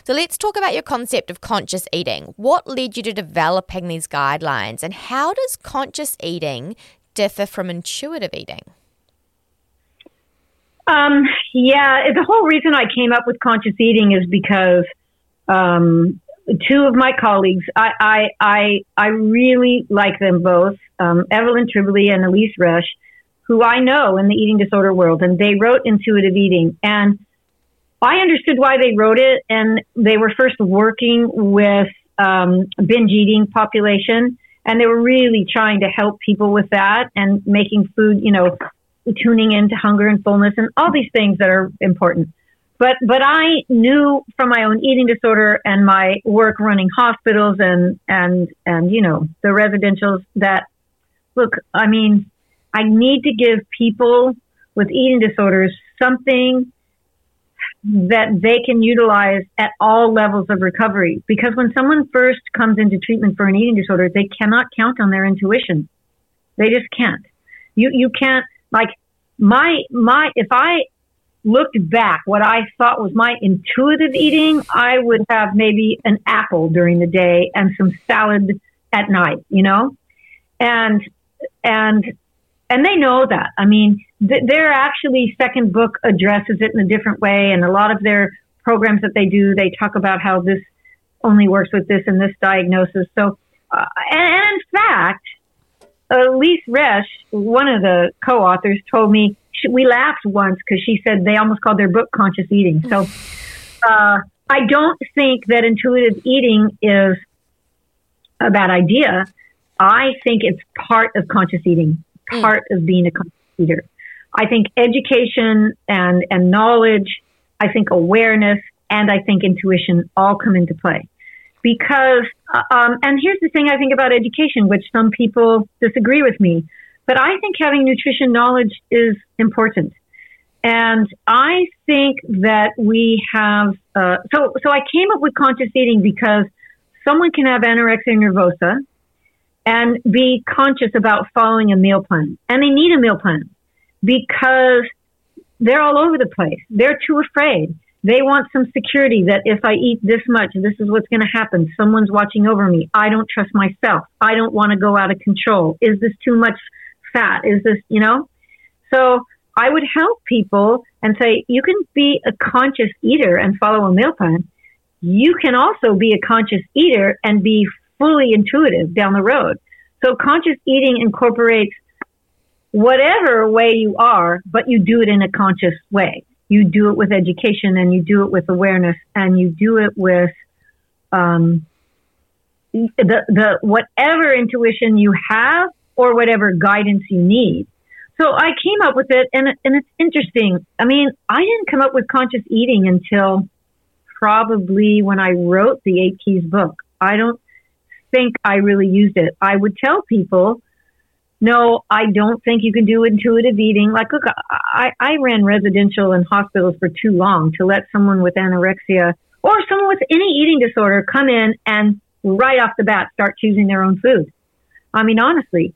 So, let's talk about your concept of conscious eating. What led you to developing these guidelines, and how does conscious eating differ from intuitive eating? Um, yeah, the whole reason I came up with conscious eating is because um, two of my colleagues, I, I, I, I really like them both, um, Evelyn Tribole and Elyse Resch, who I know in the eating disorder world, and they wrote Intuitive Eating. And I understood why they wrote it, and they were first working with um, binge eating population, and they were really trying to help people with that and making food, you know, tuning into hunger and fullness and all these things that are important. But but I knew from my own eating disorder and my work running hospitals and and and you know the residentials that look, I mean, I need to give people with eating disorders something that they can utilize at all levels of recovery. Because when someone first comes into treatment for an eating disorder, they cannot count on their intuition. They just can't. You you can't like my my if I looked back, what I thought was my intuitive eating, I would have maybe an apple during the day and some salad at night, you know? And, and, and they know that. I mean, th- their actually second book addresses it in a different way. And a lot of their programs that they do, they talk about how this only works with this and this diagnosis. So, uh, and, and in fact, Elyse Resch, one of the co-authors, told me she, we laughed once because she said they almost called their book conscious eating. So uh, I don't think that intuitive eating is a bad idea. I think it's part of conscious eating, mm. part mm. of being a conscious eater. I think education and, and knowledge, I think awareness, and I think intuition all come into play. Because, uh, um, and here's the thing I think about education, which some people disagree with me. But I think having nutrition knowledge is important. And I think that we have, uh, so, so I came up with conscious eating because someone can have anorexia nervosa and be conscious about following a meal plan. And they need a meal plan because they're all over the place. They're too afraid. They want some security that if I eat this much, this is what's going to happen. Someone's watching over me. I don't trust myself. I don't want to go out of control. Is this too much Is this, you know? So I would help people and say, you can be a conscious eater and follow a meal plan. You can also be a conscious eater and be fully intuitive down the road. So conscious eating incorporates whatever way you are, but you do it in a conscious way. You do it with education and you do it with awareness and you do it with um, the, the whatever intuition you have or whatever guidance you need. So I came up with it and, and it's interesting. I mean, I didn't come up with conscious eating until probably when I wrote the Eight Keys book. I don't think I really used it. I would tell people, no, I don't think you can do intuitive eating. Like, look, I, I ran residential and hospitals for too long to let someone with anorexia or someone with any eating disorder come in and right off the bat start choosing their own food. I mean, honestly,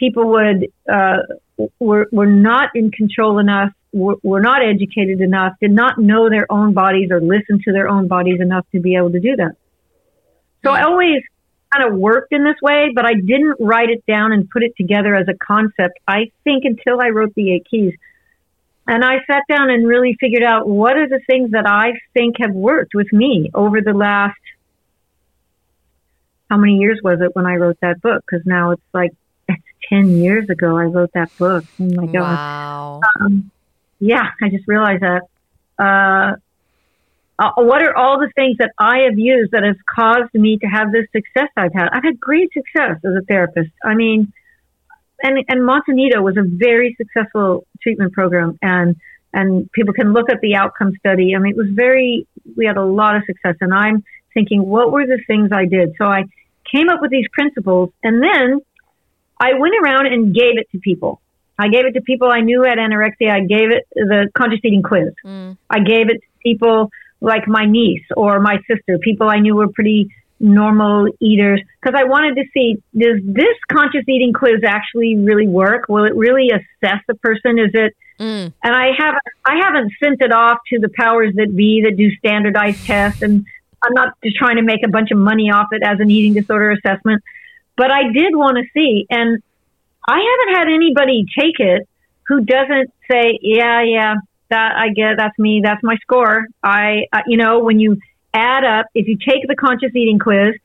people would, uh, were, were not in control enough, were, were not educated enough, did not know their own bodies or listen to their own bodies enough to be able to do that. So I always kind of worked in this way, but I didn't write it down and put it together as a concept. I think until I wrote the eight keys. And I sat down and really figured out what are the things that I think have worked with me over the last, how many years was it when I wrote that book? Because now it's like, 10 years ago I wrote that book. Oh my God. Wow. Um, yeah, I just realized that. Uh, uh, what are all the things that I have used that has caused me to have this success I've had? I've had great success as a therapist. I mean, and and Monte Nido was a very successful treatment program, and and people can look at the outcome study. I mean, it was very. We had a lot of success, and I'm thinking, what were the things I did? So I came up with these principles, and then I went around and gave it to people. I gave it to people I knew had anorexia. I gave it the conscious eating quiz. Mm. I gave it to people like my niece or my sister, people I knew were pretty normal eaters, because I wanted to see does this conscious eating quiz actually really work? Will it really assess the person? Is it? Mm. And I haven't I haven't sent it off to the powers that be that do standardized tests, and I'm not just trying to make a bunch of money off it as an eating disorder assessment. But I did want to see, and I haven't had anybody take it who doesn't say, yeah, yeah, that I get, that's me, that's my score. I, uh, you know, when you add up, if you take the conscious eating quiz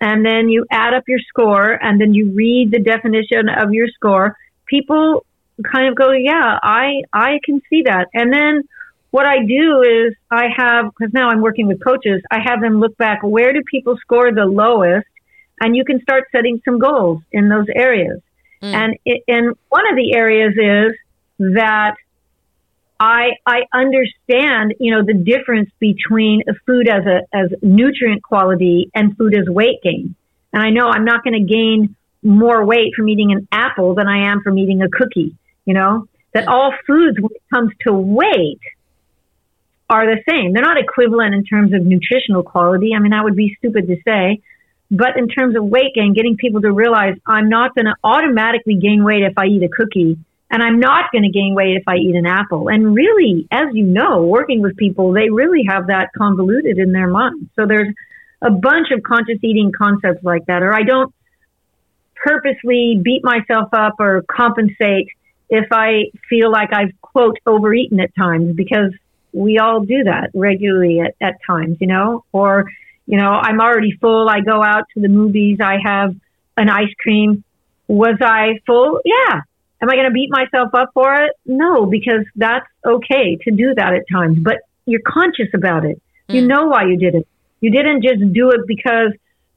and then you add up your score and then you read the definition of your score, people kind of go, yeah, I, I can see that. And then what I do is I have, because now I'm working with coaches, I have them look back, where do people score the lowest? And you can start setting some goals in those areas. Mm. And, it, and one of the areas is that I I understand, you know, the difference between food as a as nutrient quality and food as weight gain. And I know I'm not going to gain more weight from eating an apple than I am from eating a cookie, you know? That all foods when it comes to weight are the same. They're not equivalent in terms of nutritional quality. I mean, that would be stupid to say. But in terms of weight gain, getting people to realize I'm not going to automatically gain weight if I eat a cookie and I'm not going to gain weight if I eat an apple. And really, as you know, working with people, they really have that convoluted in their mind. So there's a bunch of conscious eating concepts like that. Or I don't purposely beat myself up or compensate if I feel like I've, quote, overeaten at times because we all do that regularly at, at times, you know, or, you know, I'm already full. I go out to the movies. I have an ice cream. Was I full? Yeah. Am I going to beat myself up for it? No, because that's okay to do that at times, but you're conscious about it. You Mm. know why you did it. You didn't just do it because,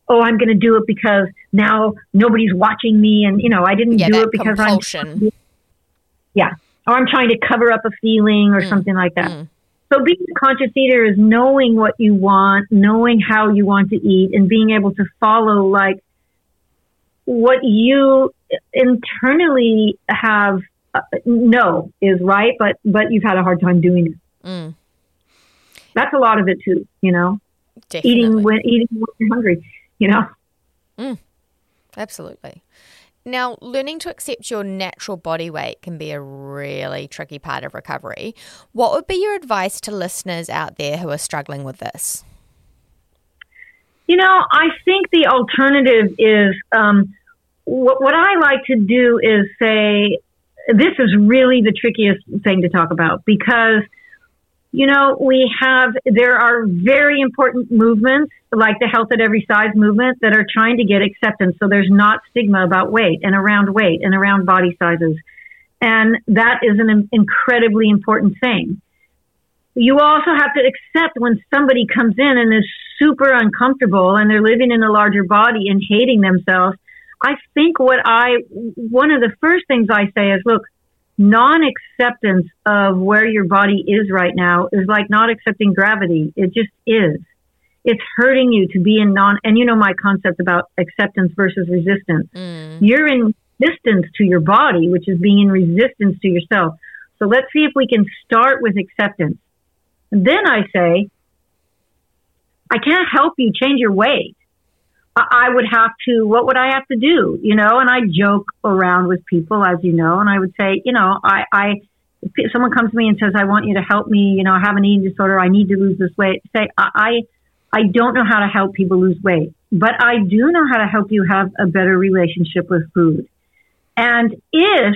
oh, I'm going to do it because now nobody's watching me. And, you know, I didn't Yeah, do it because compulsion. I'm, yeah, or I'm trying to cover up a feeling or Mm. something like that. Mm. So being a conscious eater is knowing what you want, knowing how you want to eat, and being able to follow like what you internally have uh, know is right, but but you've had a hard time doing it. Mm. That's a lot of it too. You know, Definitely. eating when eating when you're hungry. You know, Absolutely. Now, learning to accept your natural body weight can be a really tricky part of recovery. What would be your advice to listeners out there who are struggling with this? You know, I think the alternative is um, what, what I like to do is say this is really the trickiest thing to talk about because, you know, we have, there are very important movements like the health at every size movement that are trying to get acceptance. So there's not stigma about weight and around weight and around body sizes. And that is an incredibly important thing. You also have to accept when somebody comes in and is super uncomfortable and they're living in a larger body and hating themselves. I think what I, one of the first things I say is, look, non acceptance of where your body is right now is like not accepting gravity. It just is. It's hurting you to be in non, and you know my concept about acceptance versus resistance. Mm. You're in resistance to your body, which is being in resistance to yourself. So let's see if we can start with acceptance. And then I say, I can't help you change your weight. I would have to, what would I have to do? You know, and I joke around with people, as you know, and I would say, you know, I, I, if someone comes to me and says, I want you to help me, you know, I have an eating disorder, I need to lose this weight, say, I, I don't know how to help people lose weight, but I do know how to help you have a better relationship with food. And if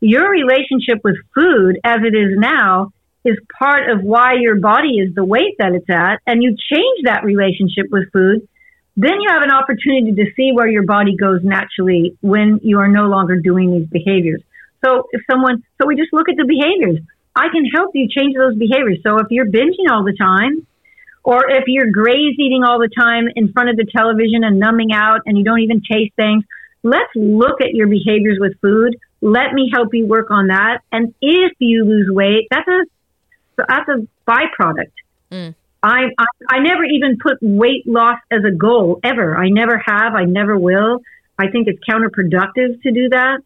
your relationship with food as it is now is part of why your body is the weight that it's at, and you change that relationship with food, then you have an opportunity to see where your body goes naturally when you are no longer doing these behaviors. So if someone, so we just look at the behaviors. I can help you change those behaviors. So if you're binging all the time, or if you're graze eating all the time in front of the television and numbing out and you don't even taste things, let's look at your behaviors with food. Let me help you work on that. And if you lose weight, that's a that's a byproduct. Mm. I, I I never even put weight loss as a goal ever. I never have. I never will. I think it's counterproductive to do that.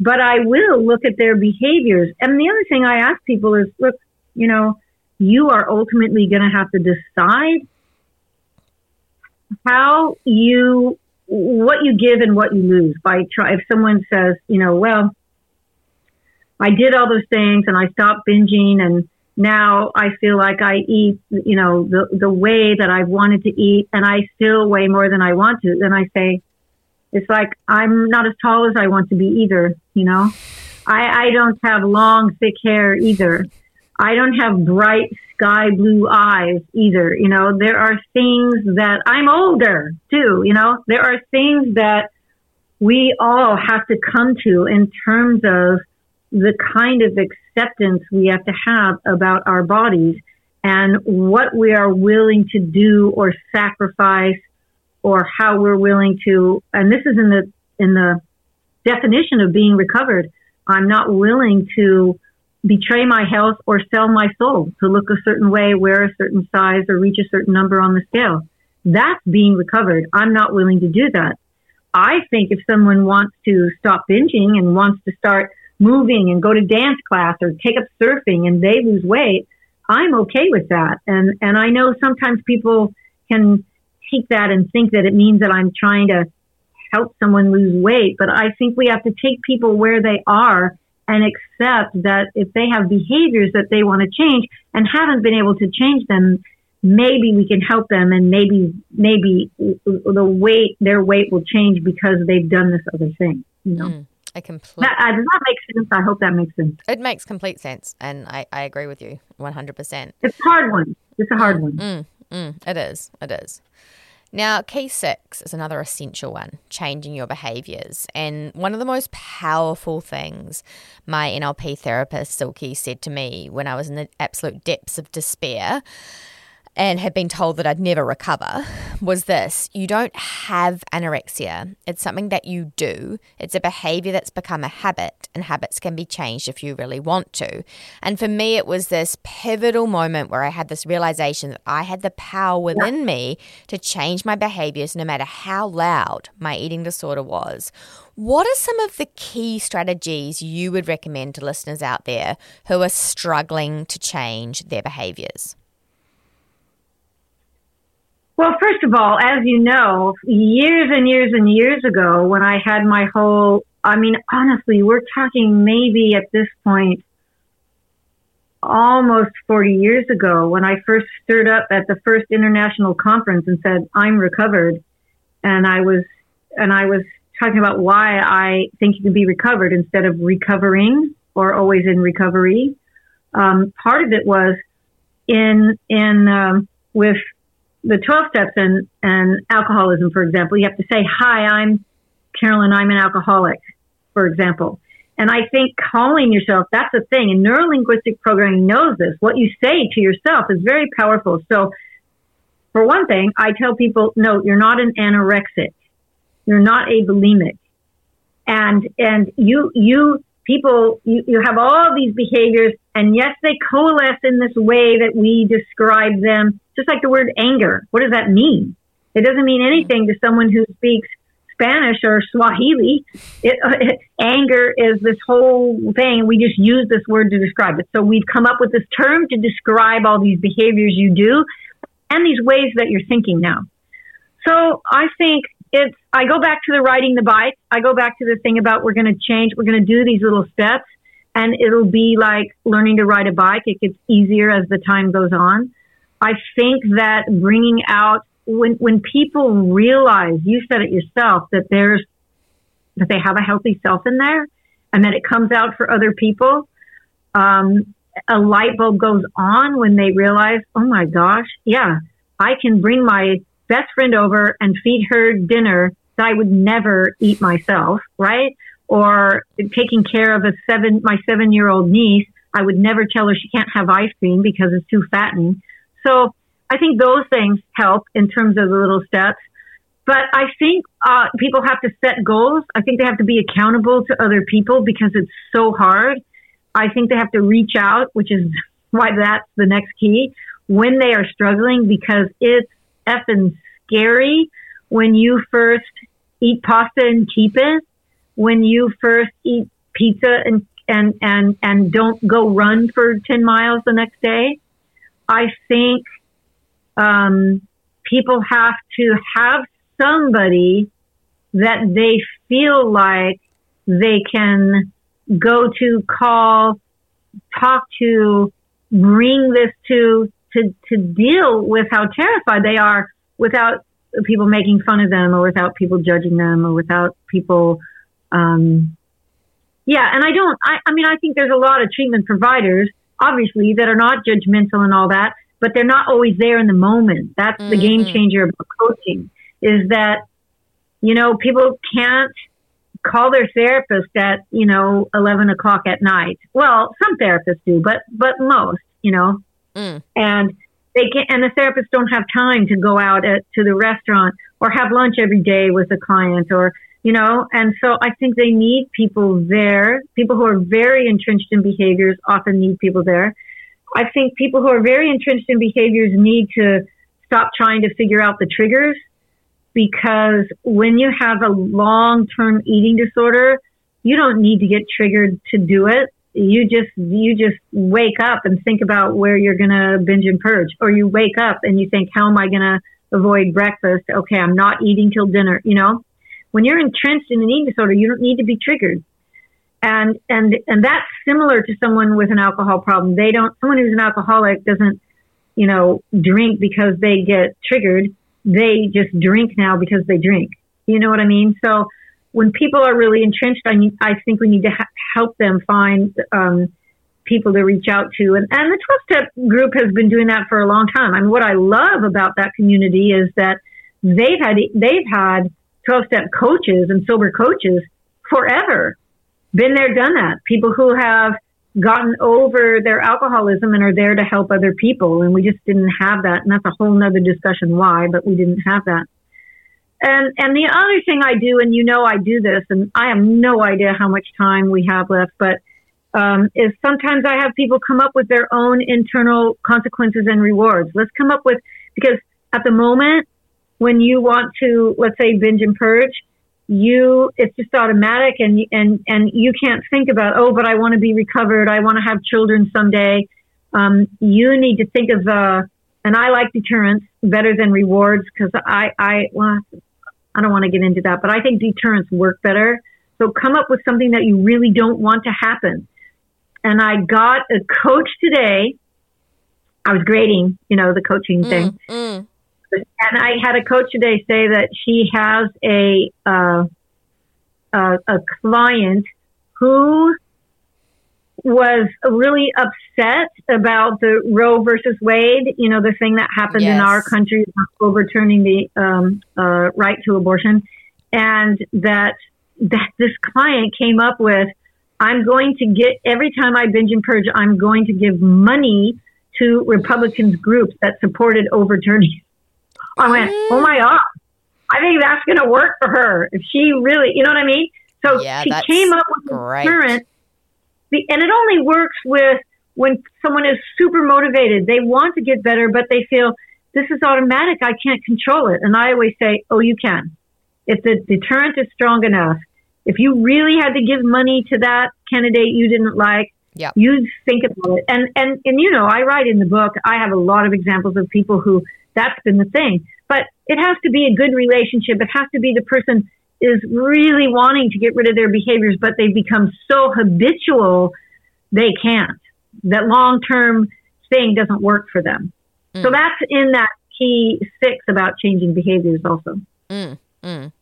But I will look at their behaviors. And the other thing I ask people is, look, you know, you are ultimately going to have to decide how you what you give and what you lose by try if someone says you know well i did all those things and i stopped binging and now i feel like i eat you know the the way that i've wanted to eat and i still weigh more than i want to then i say it's like i'm not as tall as i want to be either you know i i don't have long thick hair either I don't have bright sky blue eyes either. You know, there are things that I'm older too. You know, there are things that we all have to come to in terms of the kind of acceptance we have to have about our bodies and what we are willing to do or sacrifice or how we're willing to and this is in the in the definition of being recovered i'm not willing to betray my health or sell my soul to look a certain way, wear a certain size, or reach a certain number on the scale. That's being recovered. I'm not willing to do that. I think if someone wants to stop binging and wants to start moving and go to dance class or take up surfing and they lose weight, I'm okay with that. And and I know sometimes people can take that and think that it means that I'm trying to help someone lose weight, but I think we have to take people where they are and accept that if they have behaviors that they want to change and haven't been able to change them, maybe we can help them and maybe maybe the weight their weight will change because they've done this other thing. You know. Mm. I completely. That, uh, does that make sense? I hope that makes sense. It makes complete sense, and I, I agree with you one hundred percent. It's a hard one. It's a hard one. Mm, mm, it is. It is. Now, key six is another essential one changing your behaviors. And one of the most powerful things my NLP therapist, Silky, said to me when I was in the absolute depths of despair and had been told that I'd never recover was this you don't have anorexia. It's something that you do, it's a behavior that's become a habit, and habits can be changed if you really want to. And for me, it was this pivotal moment where I had this realization that I had the power within me to change my behaviors no matter how loud my eating disorder was. What are some of the key strategies you would recommend to listeners out there who are struggling to change their behaviors? Well, first of all, as you know, years and years and years ago, when I had my whole, I mean, honestly, we're talking maybe at this point almost 40 years ago when I first stirred up at the first international conference and said, I'm recovered. And I was, and I was talking about why I think you can be recovered instead of recovering or always in recovery. Um, part of it was in, in, um, with the 12 steps and, and alcoholism, for example, you have to say, hi, I'm Carolyn, I'm an alcoholic, for example. And I think calling yourself, that's the thing. And neurolinguistic programming knows this. What you say to yourself is very powerful. So, for one thing, I tell people, no, you're not an anorexic. You're not a bulimic. And, and you, you, people, you, you have all these behaviors, and yes, they coalesce in this way that we describe them, just like the word anger. What does that mean? It doesn't mean anything to someone who speaks Spanish or Swahili. It, uh, it, anger is this whole thing. We just use this word to describe it. So we've come up with this term to describe all these behaviors you do and these ways that you're thinking now. So I think it's, I go back to the riding the bike. I go back to the thing about we're going to change, we're going to do these little steps and it'll be like learning to ride a bike. It gets easier as the time goes on. I think that bringing out when when people realize you said it yourself that there's that they have a healthy self in there and that it comes out for other people um, a light bulb goes on when they realize oh my gosh yeah i can bring my best friend over and feed her dinner that i would never eat myself right? Or taking care of a seven my seven year old niece i would never tell her she can't have ice cream because it's too fattening so I think those things help in terms of the little steps. But I think uh, people have to set goals. I think they have to be accountable to other people because it's so hard. I think they have to reach out, which is [LAUGHS] why that's the next key when they are struggling because it's effing scary when you first eat pasta and keep it, when you first eat pizza and and and and don't go run for 10 miles the next day. I think um, people have to have somebody that they feel like they can go to, call, talk to, bring this to, to, to deal with how terrified they are without people making fun of them or without people judging them or without people, um, yeah, and I don't, I, I mean, I think there's a lot of treatment providers, obviously, that are not judgmental and all that, but they're not always there in the moment. That's mm-hmm. the game mm-hmm. changer about coaching is that, you know, people can't call their therapist at, you know, 11 o'clock at night. Well, some therapists do, but, but most, you know, mm. and they can, and the therapists don't have time to go out at, to the restaurant or have lunch every day with a client or, you know, and so I think they need people there. People who are very entrenched in behaviors often need people there. I think people who are very entrenched in behaviors need to stop trying to figure out the triggers because when you have a long term eating disorder, you don't need to get triggered to do it. You just, you just wake up and think about where you're going to binge and purge, or you wake up and you think, how am I going to avoid breakfast? Okay, I'm not eating till dinner. You know, when you're entrenched in an eating disorder, you don't need to be triggered and and and that's similar to someone with an alcohol problem. They don't. Someone who's an alcoholic doesn't, you know, drink because they get triggered. They just drink now because they drink. You know what I mean? So when people are really entrenched, I need, I think we need to ha- help them find um, people to reach out to. And and the twelve step group has been doing that for a long time. I mean, what I love about that community is that they've had they've had twelve step coaches and sober coaches forever been there, done that. People who have gotten over their alcoholism and are there to help other people. And we just didn't have that. And that's a whole nother discussion why, but we didn't have that. And, and the other thing I do, and you know I do this, and I have no idea how much time we have left, but um, is sometimes I have people come up with their own internal consequences and rewards. Let's come up with, because at the moment, when you want to, let's say, binge and purge, you it's just automatic and and and you can't think about oh but i want to be recovered. I want to have children someday. Um, you need to think of uh, and i like deterrence better than rewards because i i well i don't want to get into that but i think deterrence work better. So come up with something that you really don't want to happen. And i got a coach today. I was grading you know the coaching mm, thing. mm and I had a coach today say that she has a uh, a, a client who was really upset about the Roe versus Wade, you know, the thing that happened yes. in our country overturning the um, uh, right to abortion, and that that this client came up with I'm going to get every time I binge and purge, I'm going to give money to Republicans groups that supported overturning. I went, oh my mm. god, I think that's going to work for her if she really, you know what I mean. So Yeah, she came up with great. the- and it only works with when someone is super motivated. They want to get better, but they feel this is automatic. I can't control it. And I always say, oh, you can. If the deterrent is strong enough, if you really had to give money to that candidate you didn't like, Yep. you'd think about it. And, and, and, you know, I write in the book, I have a lot of examples of people who that's been the thing. But it has to be a good relationship. It has to be the person is really wanting to get rid of their behaviors, but they've become so habitual they can't. That long term thing doesn't work for them. So mm. that's in that key six about changing behaviors also. Mm, mm.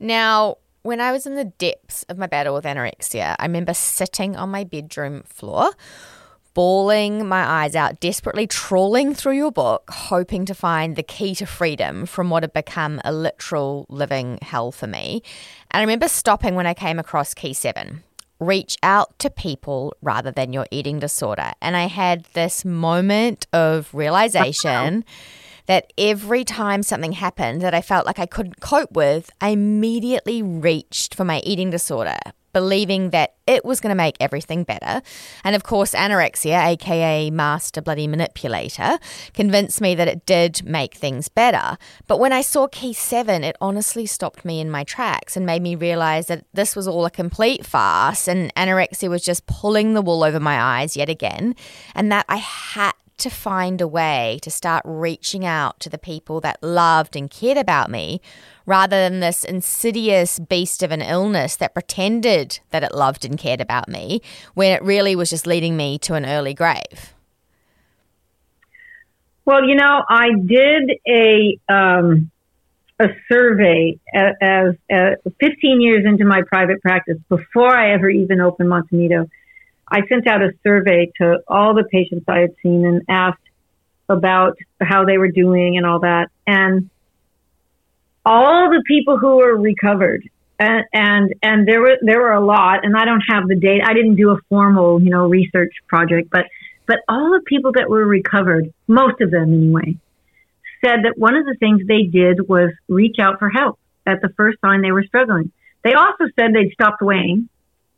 Now, when I was in the depths of my battle with anorexia, I remember sitting on my bedroom floor, bawling my eyes out, desperately trawling through your book, hoping to find the key to freedom from what had become a literal living hell for me. And I remember stopping when I came across key seven. Reach out to people rather than your eating disorder. And I had this moment of realization that every time something happened that I felt like I couldn't cope with, I immediately reached for my eating disorder, believing that it was going to make everything better. And of course, anorexia, aka master bloody manipulator, convinced me that it did make things better. But when I saw key seven, it honestly stopped me in my tracks and made me realize that this was all a complete farce and anorexia was just pulling the wool over my eyes yet again, and that I had to find a way to start reaching out to the people that loved and cared about me rather than this insidious beast of an illness that pretended that it loved and cared about me when it really was just leading me to an early grave. Well, you know, I did a um, a survey a- as, as 15 years into my private practice before I ever even opened Monte Nido. I sent out a survey to all the patients I had seen and asked about how they were doing and all that. And all the people who were recovered, and and, and there were there were a lot, and I don't have the data. I didn't do a formal, you know, research project, but but all the people that were recovered, most of them anyway, said that one of the things they did was reach out for help at the first sign they were struggling. They also said they'd stopped weighing,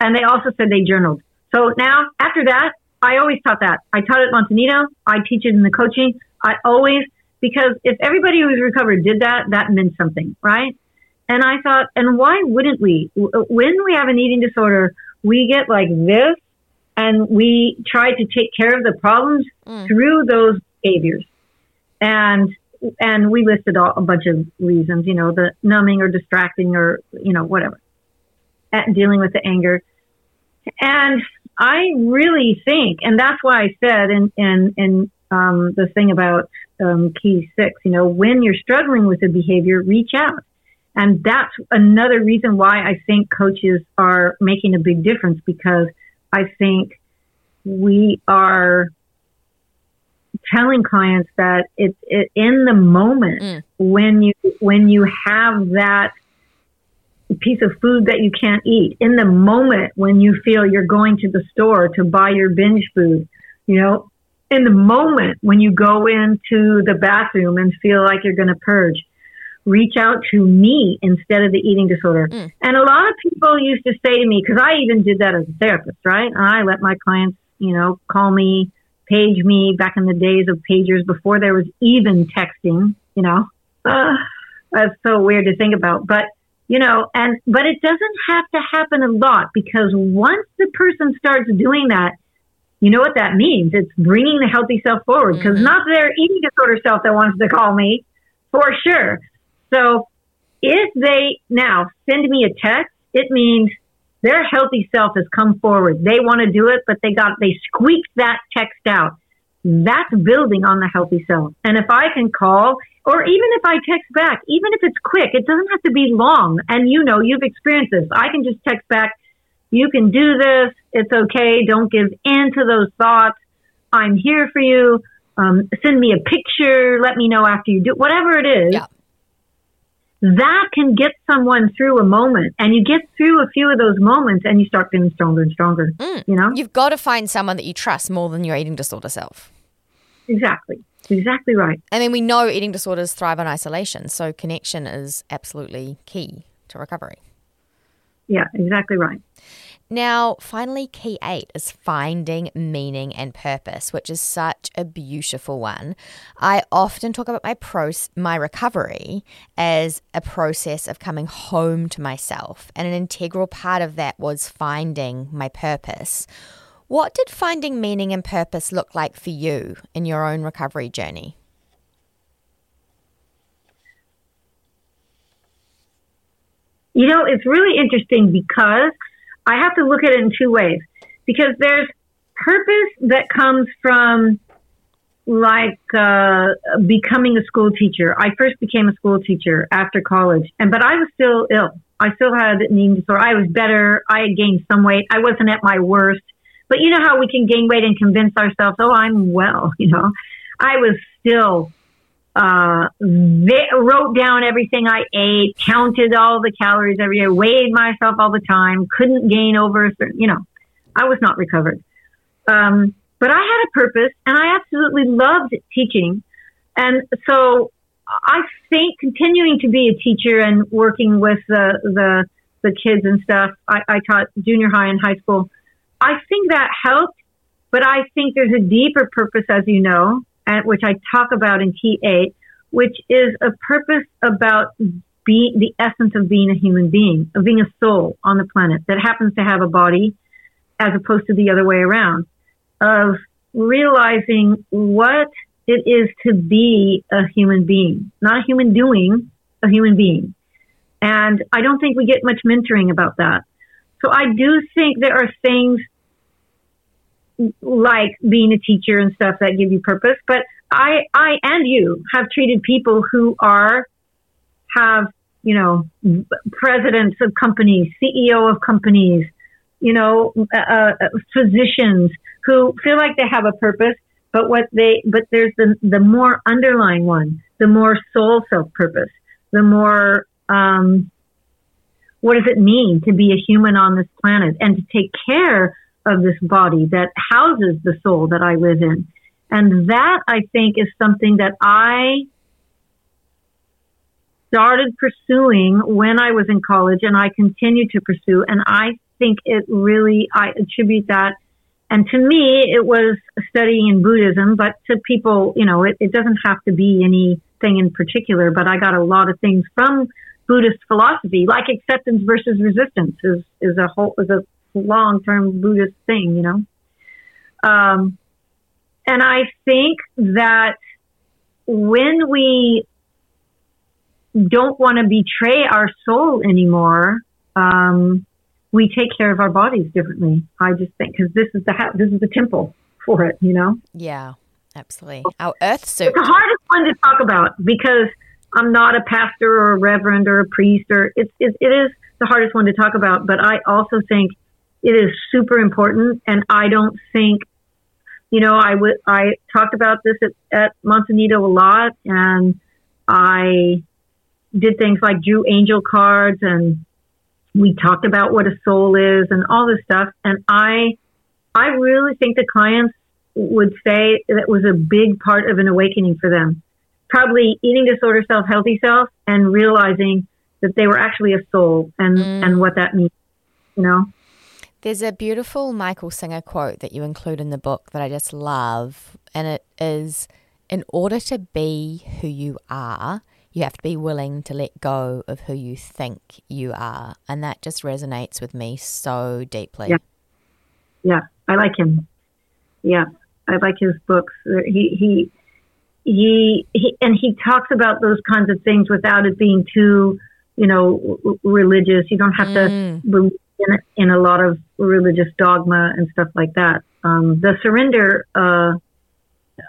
and they also said they journaled. So now, after that, I always taught that. I taught at Monte Nido. I teach it in the coaching. I always, because if everybody who was recovered did that, that meant something, right? And I thought, and why wouldn't we? When we have an eating disorder, we get like this and we try to take care of the problems through those behaviors. And and we listed all, a bunch of reasons, you know, the numbing or distracting or you know whatever, at dealing with the anger. And I really think, and that's why I said in in in um, the thing about um, key six, you know, when you're struggling with a behavior, reach out. And that's another reason why I think coaches are making a big difference because I think we are telling clients that it's it, in the moment when you when you have that piece of food that you can't eat in the moment when you feel you're going to the store to buy your binge food you know in the moment when you go into the bathroom and feel like you're going to purge reach out to me instead of the eating disorder. And a lot of people used to say to me because i even did that as a therapist right? I let my clients you know call me page me back in the days of pagers before there was even texting you know? Uh, that's so weird to think about but you know and but it doesn't have to happen a lot because once the person starts doing that you know what that means it's bringing the healthy self forward because mm-hmm. not their eating disorder self that wants to call me for sure so if they now send me a text it means their healthy self has come forward they want to do it but they got they squeaked that text out that's building on the healthy self. And if I can call, or even if I text back, even if it's quick, it doesn't have to be long. And you know, you've experienced this. I can just text back, you can do this. It's okay. Don't give in to those thoughts. I'm here for you. Um, send me a picture. Let me know after you do whatever it is. Yeah. that can get someone through a moment and you get through a few of those moments and you start feeling stronger and stronger Mm. you know You've got to find someone that you trust more than your eating disorder self. exactly exactly right I mean, we know eating disorders thrive on isolation, so connection is absolutely key to recovery. Yeah exactly right Now, finally, key eight is finding meaning and purpose, which is such a beautiful one. I often talk about my pros- my recovery as a process of coming home to myself, and an integral part of that was finding my purpose. What did finding meaning and purpose look like for you in your own recovery journey? You know, it's really interesting because I have to look at it in two ways. Because there's purpose that comes from like uh, becoming a school teacher. I first became a school teacher after college, and but I was still ill. I still had an eating disorder. I was better. I had gained some weight. I wasn't at my worst. But you know how we can gain weight and convince ourselves, oh, I'm well. [LAUGHS] You know, I was still uh, wrote down everything I ate, counted all the calories every day, weighed myself all the time, couldn't gain over a certain, you know, I was not recovered. Um, but I had a purpose and I absolutely loved teaching. And so I think continuing to be a teacher and working with the, the, the kids and stuff, I, I taught junior high and high school. I think that helped, but I think there's a deeper purpose, as you know, and which I talk about in T8, which is a purpose about being the essence of being a human being, of being a soul on the planet that happens to have a body as opposed to the other way around, of realizing what it is to be a human being, not a human doing, a human being. And I don't think we get much mentoring about that. So I do think there are things like being a teacher and stuff that give you purpose. But I, I and you have treated people who are, have, you know, presidents of companies, CEO of companies, you know, uh, uh, physicians who feel like they have a purpose, but what they, but there's the, the more underlying one, the more soul self purpose, the more, um, what does it mean to be a human on this planet and to take care of this body that houses the soul that I live in. And that I think is something that I started pursuing when I was in college and I continue to pursue. And I think it really, I attribute that. And to me, it was studying in Buddhism, but to people, you know, it, it doesn't have to be anything in particular, but I got a lot of things from Buddhist philosophy, like acceptance versus resistance is, is a whole, is a long term Buddhist thing, you know. Um, and I think that when we don't want to betray our soul anymore, um, we take care of our bodies differently. I just think because this is the ha- this is the temple for it, you know. Yeah, absolutely. Our earth suit. It's the hardest one to talk about because I'm not a pastor or a reverend or a priest, or it's it, it is the hardest one to talk about. But I also think it is super important, and I don't think, you know, I would I talked about this at, at Monte Nido a lot, and I did things like drew angel cards, and we talked about what a soul is, and all this stuff. And I, I really think the clients would say that was a big part of an awakening for them. Probably eating disorder self, healthy self, and realizing that they were actually a soul, and Mm. and what that means, you know. There's a beautiful Michael Singer quote that you include in the book that I just love, and it is In order to be who you are, you have to be willing to let go of who you think you are. And that just resonates with me so deeply. Yeah. Yeah, I like him. Yeah, I like his books. He he he, he and he talks about those kinds of things without it being too, you know, religious. You don't have Mm. to believe in, in a lot of religious dogma and stuff like that. Um, the surrender, uh,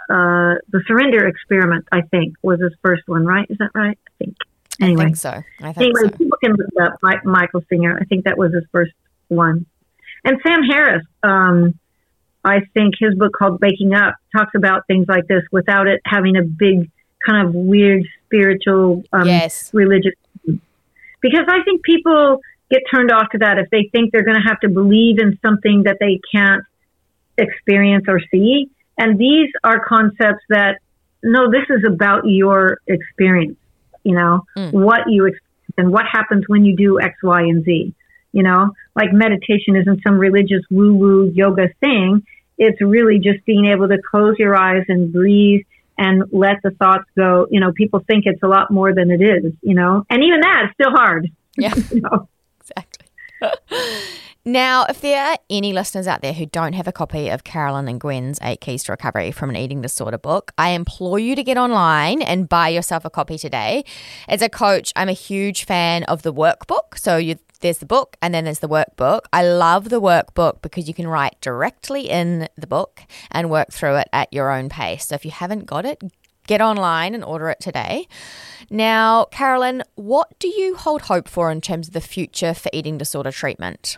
uh, the surrender experiment, I think, was his first one, right? Is that right? I think. Anyway, I think so. I think anyway, so. people can look up. Michael Singer. I think that was his first one. And Sam Harris, um, I think his book called Waking Up talks about things like this without it having a big kind of weird spiritual, um, Yes. religious because I think people get turned off to that if they think they're going to have to believe in something that they can't experience or see. And these are concepts that, no, this is about your experience, you know, mm. what you experience and what happens when you do X, Y, and Z. You know, like meditation isn't some religious woo woo yoga thing. It's really just being able to close your eyes and breathe and let the thoughts go. You know, people think it's a lot more than it is, you know, and even that is still hard. Yeah. [LAUGHS] you know? [LAUGHS] Now, if there are any listeners out there who don't have a copy of Carolyn and Gwen's Eight Keys to Recovery from an Eating Disorder book, I implore you to get online and buy yourself a copy today. As a coach, I'm a huge fan of the workbook. So you, there's the book and then there's the workbook. I love the workbook because you can write directly in the book and work through it at your own pace. So if you haven't got it, get online and order it today. Now, Carolyn, what do you hold hope for in terms of the future for eating disorder treatment?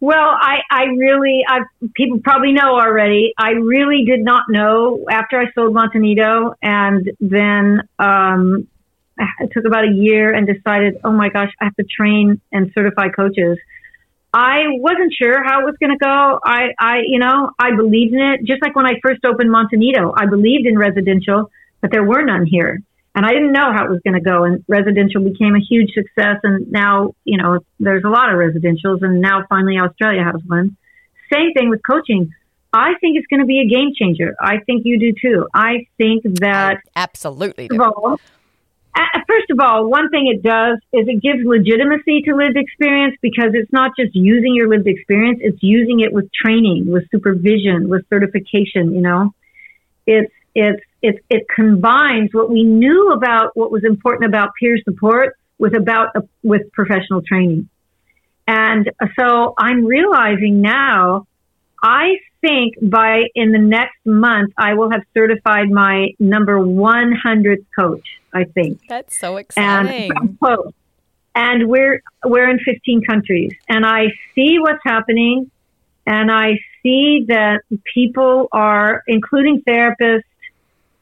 Well, I, I really, I people probably know already. I really did not know after I sold Monte Nido, and then um, it took about a year and decided, oh my gosh, I have to train and certify coaches. I wasn't sure how it was going to go. I, I, you know, I believed in it. Just like when I first opened Monte Nido, I believed in residential, but there were none here and I didn't know how it was going to go. And residential became a huge success. And now, you know, there's a lot of residentials, and now finally Australia has one. Same thing with coaching. I think it's going to be a game changer. I think you do too. I think that I absolutely. First of, all, first of all, one thing it does is it gives legitimacy to lived experience because it's not just using your lived experience; it's using it with training, with supervision, with certification. You know, it's it's it, it combines what we knew about what was important about peer support with about uh, with professional training. And so I'm realizing now, I think by in the next month, I will have certified my number 100th coach, I think. That's so exciting. And, and we're, we're in 15 countries and I see what's happening and I see that people are, including therapists,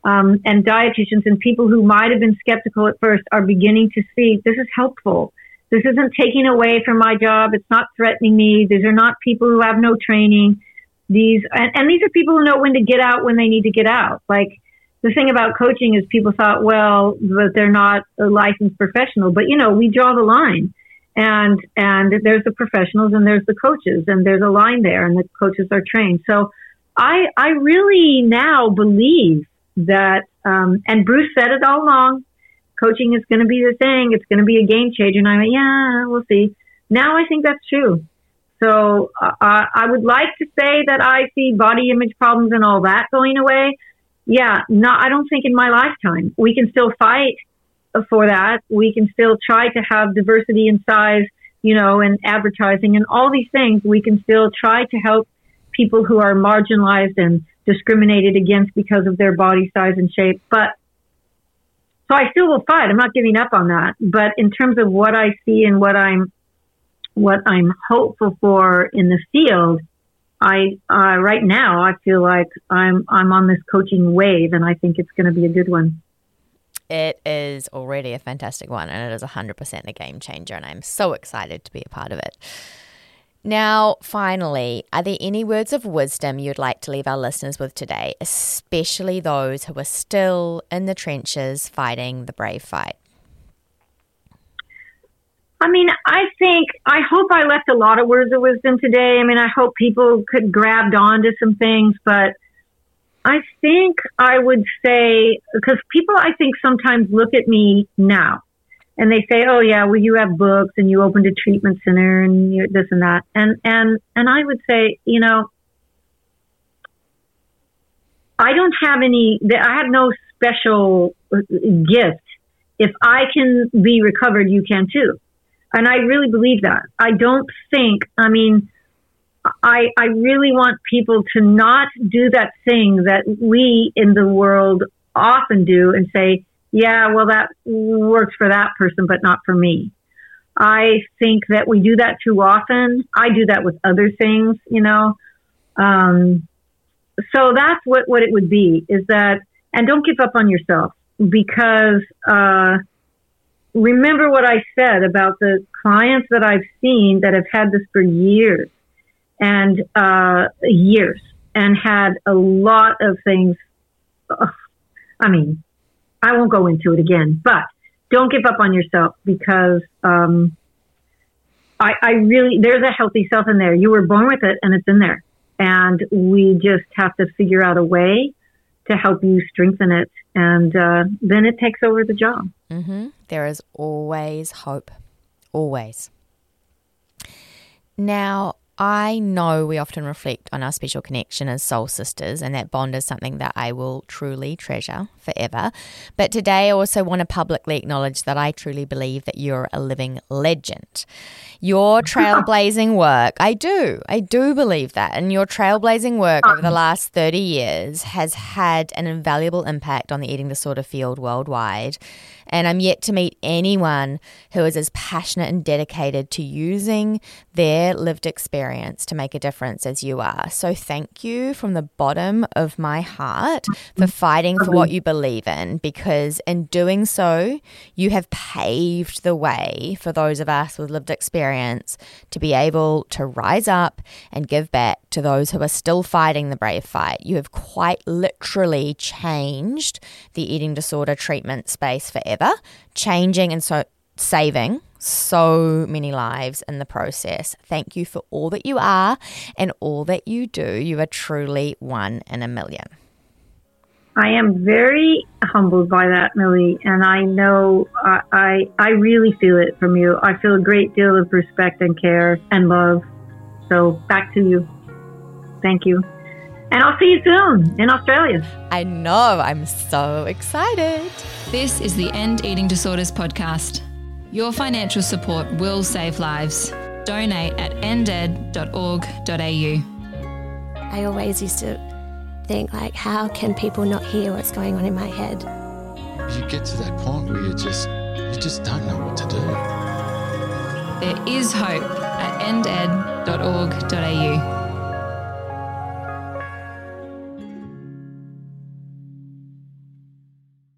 um, and dietitians and people who might have been skeptical at first are beginning to see this is helpful. This isn't taking away from my job. It's not threatening me. These are not people who have no training. These and, and these are people who know when to get out when they need to get out. Like the thing about coaching is people thought, well, that they're not a licensed professional, but you know, we draw the line and and there's the professionals and there's the coaches and there's a line there and the coaches are trained. So I I really now believe that, um, and Bruce said it all along, coaching is going to be the thing. It's going to be a game changer. And I went, yeah, we'll see. Now I think that's true. So uh, I would like to say that I see body image problems and all that going away. Yeah, no, I don't think in my lifetime. We can still fight for that. We can still try to have diversity in size, you know, and advertising and all these things. We can still try to help people who are marginalized and discriminated against because of their body size and shape. But so I still will fight. I'm not giving up on that. But in terms of what I see and what I'm what I'm hopeful for in the field, I uh, right now I feel like I'm I'm on this coaching wave, and I think it's going to be a good one. It is already a fantastic one, and it is 100% a game changer, and I'm so excited to be a part of it. Now, finally, are there any words of wisdom you'd like to leave our listeners with today, especially those who are still in the trenches fighting the brave fight? I mean, I think, I hope I left a lot of words of wisdom today. I mean, I hope people could grabbed onto some things, but I think I would say, because people, I think, sometimes look at me now and they say, "Oh yeah, well you have books and you opened a treatment center and you this and that," and and and I would say, you know, I don't have any. I have no special uh, gift. If I can be recovered, you can too, and I really believe that. I don't think. I mean. I, I really want people to not do that thing that we in the world often do and say, yeah, well, that works for that person, but not for me. I think that we do that too often. I do that with other things, you know. Um, so that's what, what it would be is that, and don't give up on yourself because, uh, remember what I said about the clients that I've seen that have had this for years and uh, years and had a lot of things. I mean, I won't go into it again, but don't give up on yourself because um, I, I really, there's a healthy self in there. You were born with it and it's in there. And we just have to figure out a way to help you strengthen it. And uh, then it takes over the job. Mm-hmm. There is always hope. Always. Now, I know we often reflect on our special connection as soul sisters, and that bond is something that I will truly treasure forever. But today, I also want to publicly acknowledge that I truly believe that you're a living legend. Your [LAUGHS] trailblazing work, I do, I do believe that. And your trailblazing work over the um. last 30 years has had an invaluable impact on the eating disorder field worldwide. And I'm yet to meet anyone who is as passionate and dedicated to using their lived experience to make a difference as you are. So thank you from the bottom of my heart for fighting for what you believe in, because in doing so, you have paved the way for those of us with lived experience to be able to rise up and give back to those who are still fighting the brave fight. You have quite literally changed the eating disorder treatment space forever, changing and so saving so many lives in the process. Thank you for all that you are and all that you do. You are truly one in a million. I am very humbled by that, Millie, and I know I, I, I really feel it from you. I feel a great deal of respect and care and love. So back to you. Thank you. And I'll see you soon in Australia. I know. I'm so excited. This is the End Eating Disorders podcast. Your financial support will save lives. Donate at ended.org.au. I always used to think like, how can people not hear what's going on in my head? You get to that point where you just you just don't know what to do. There is hope at ended.org.au.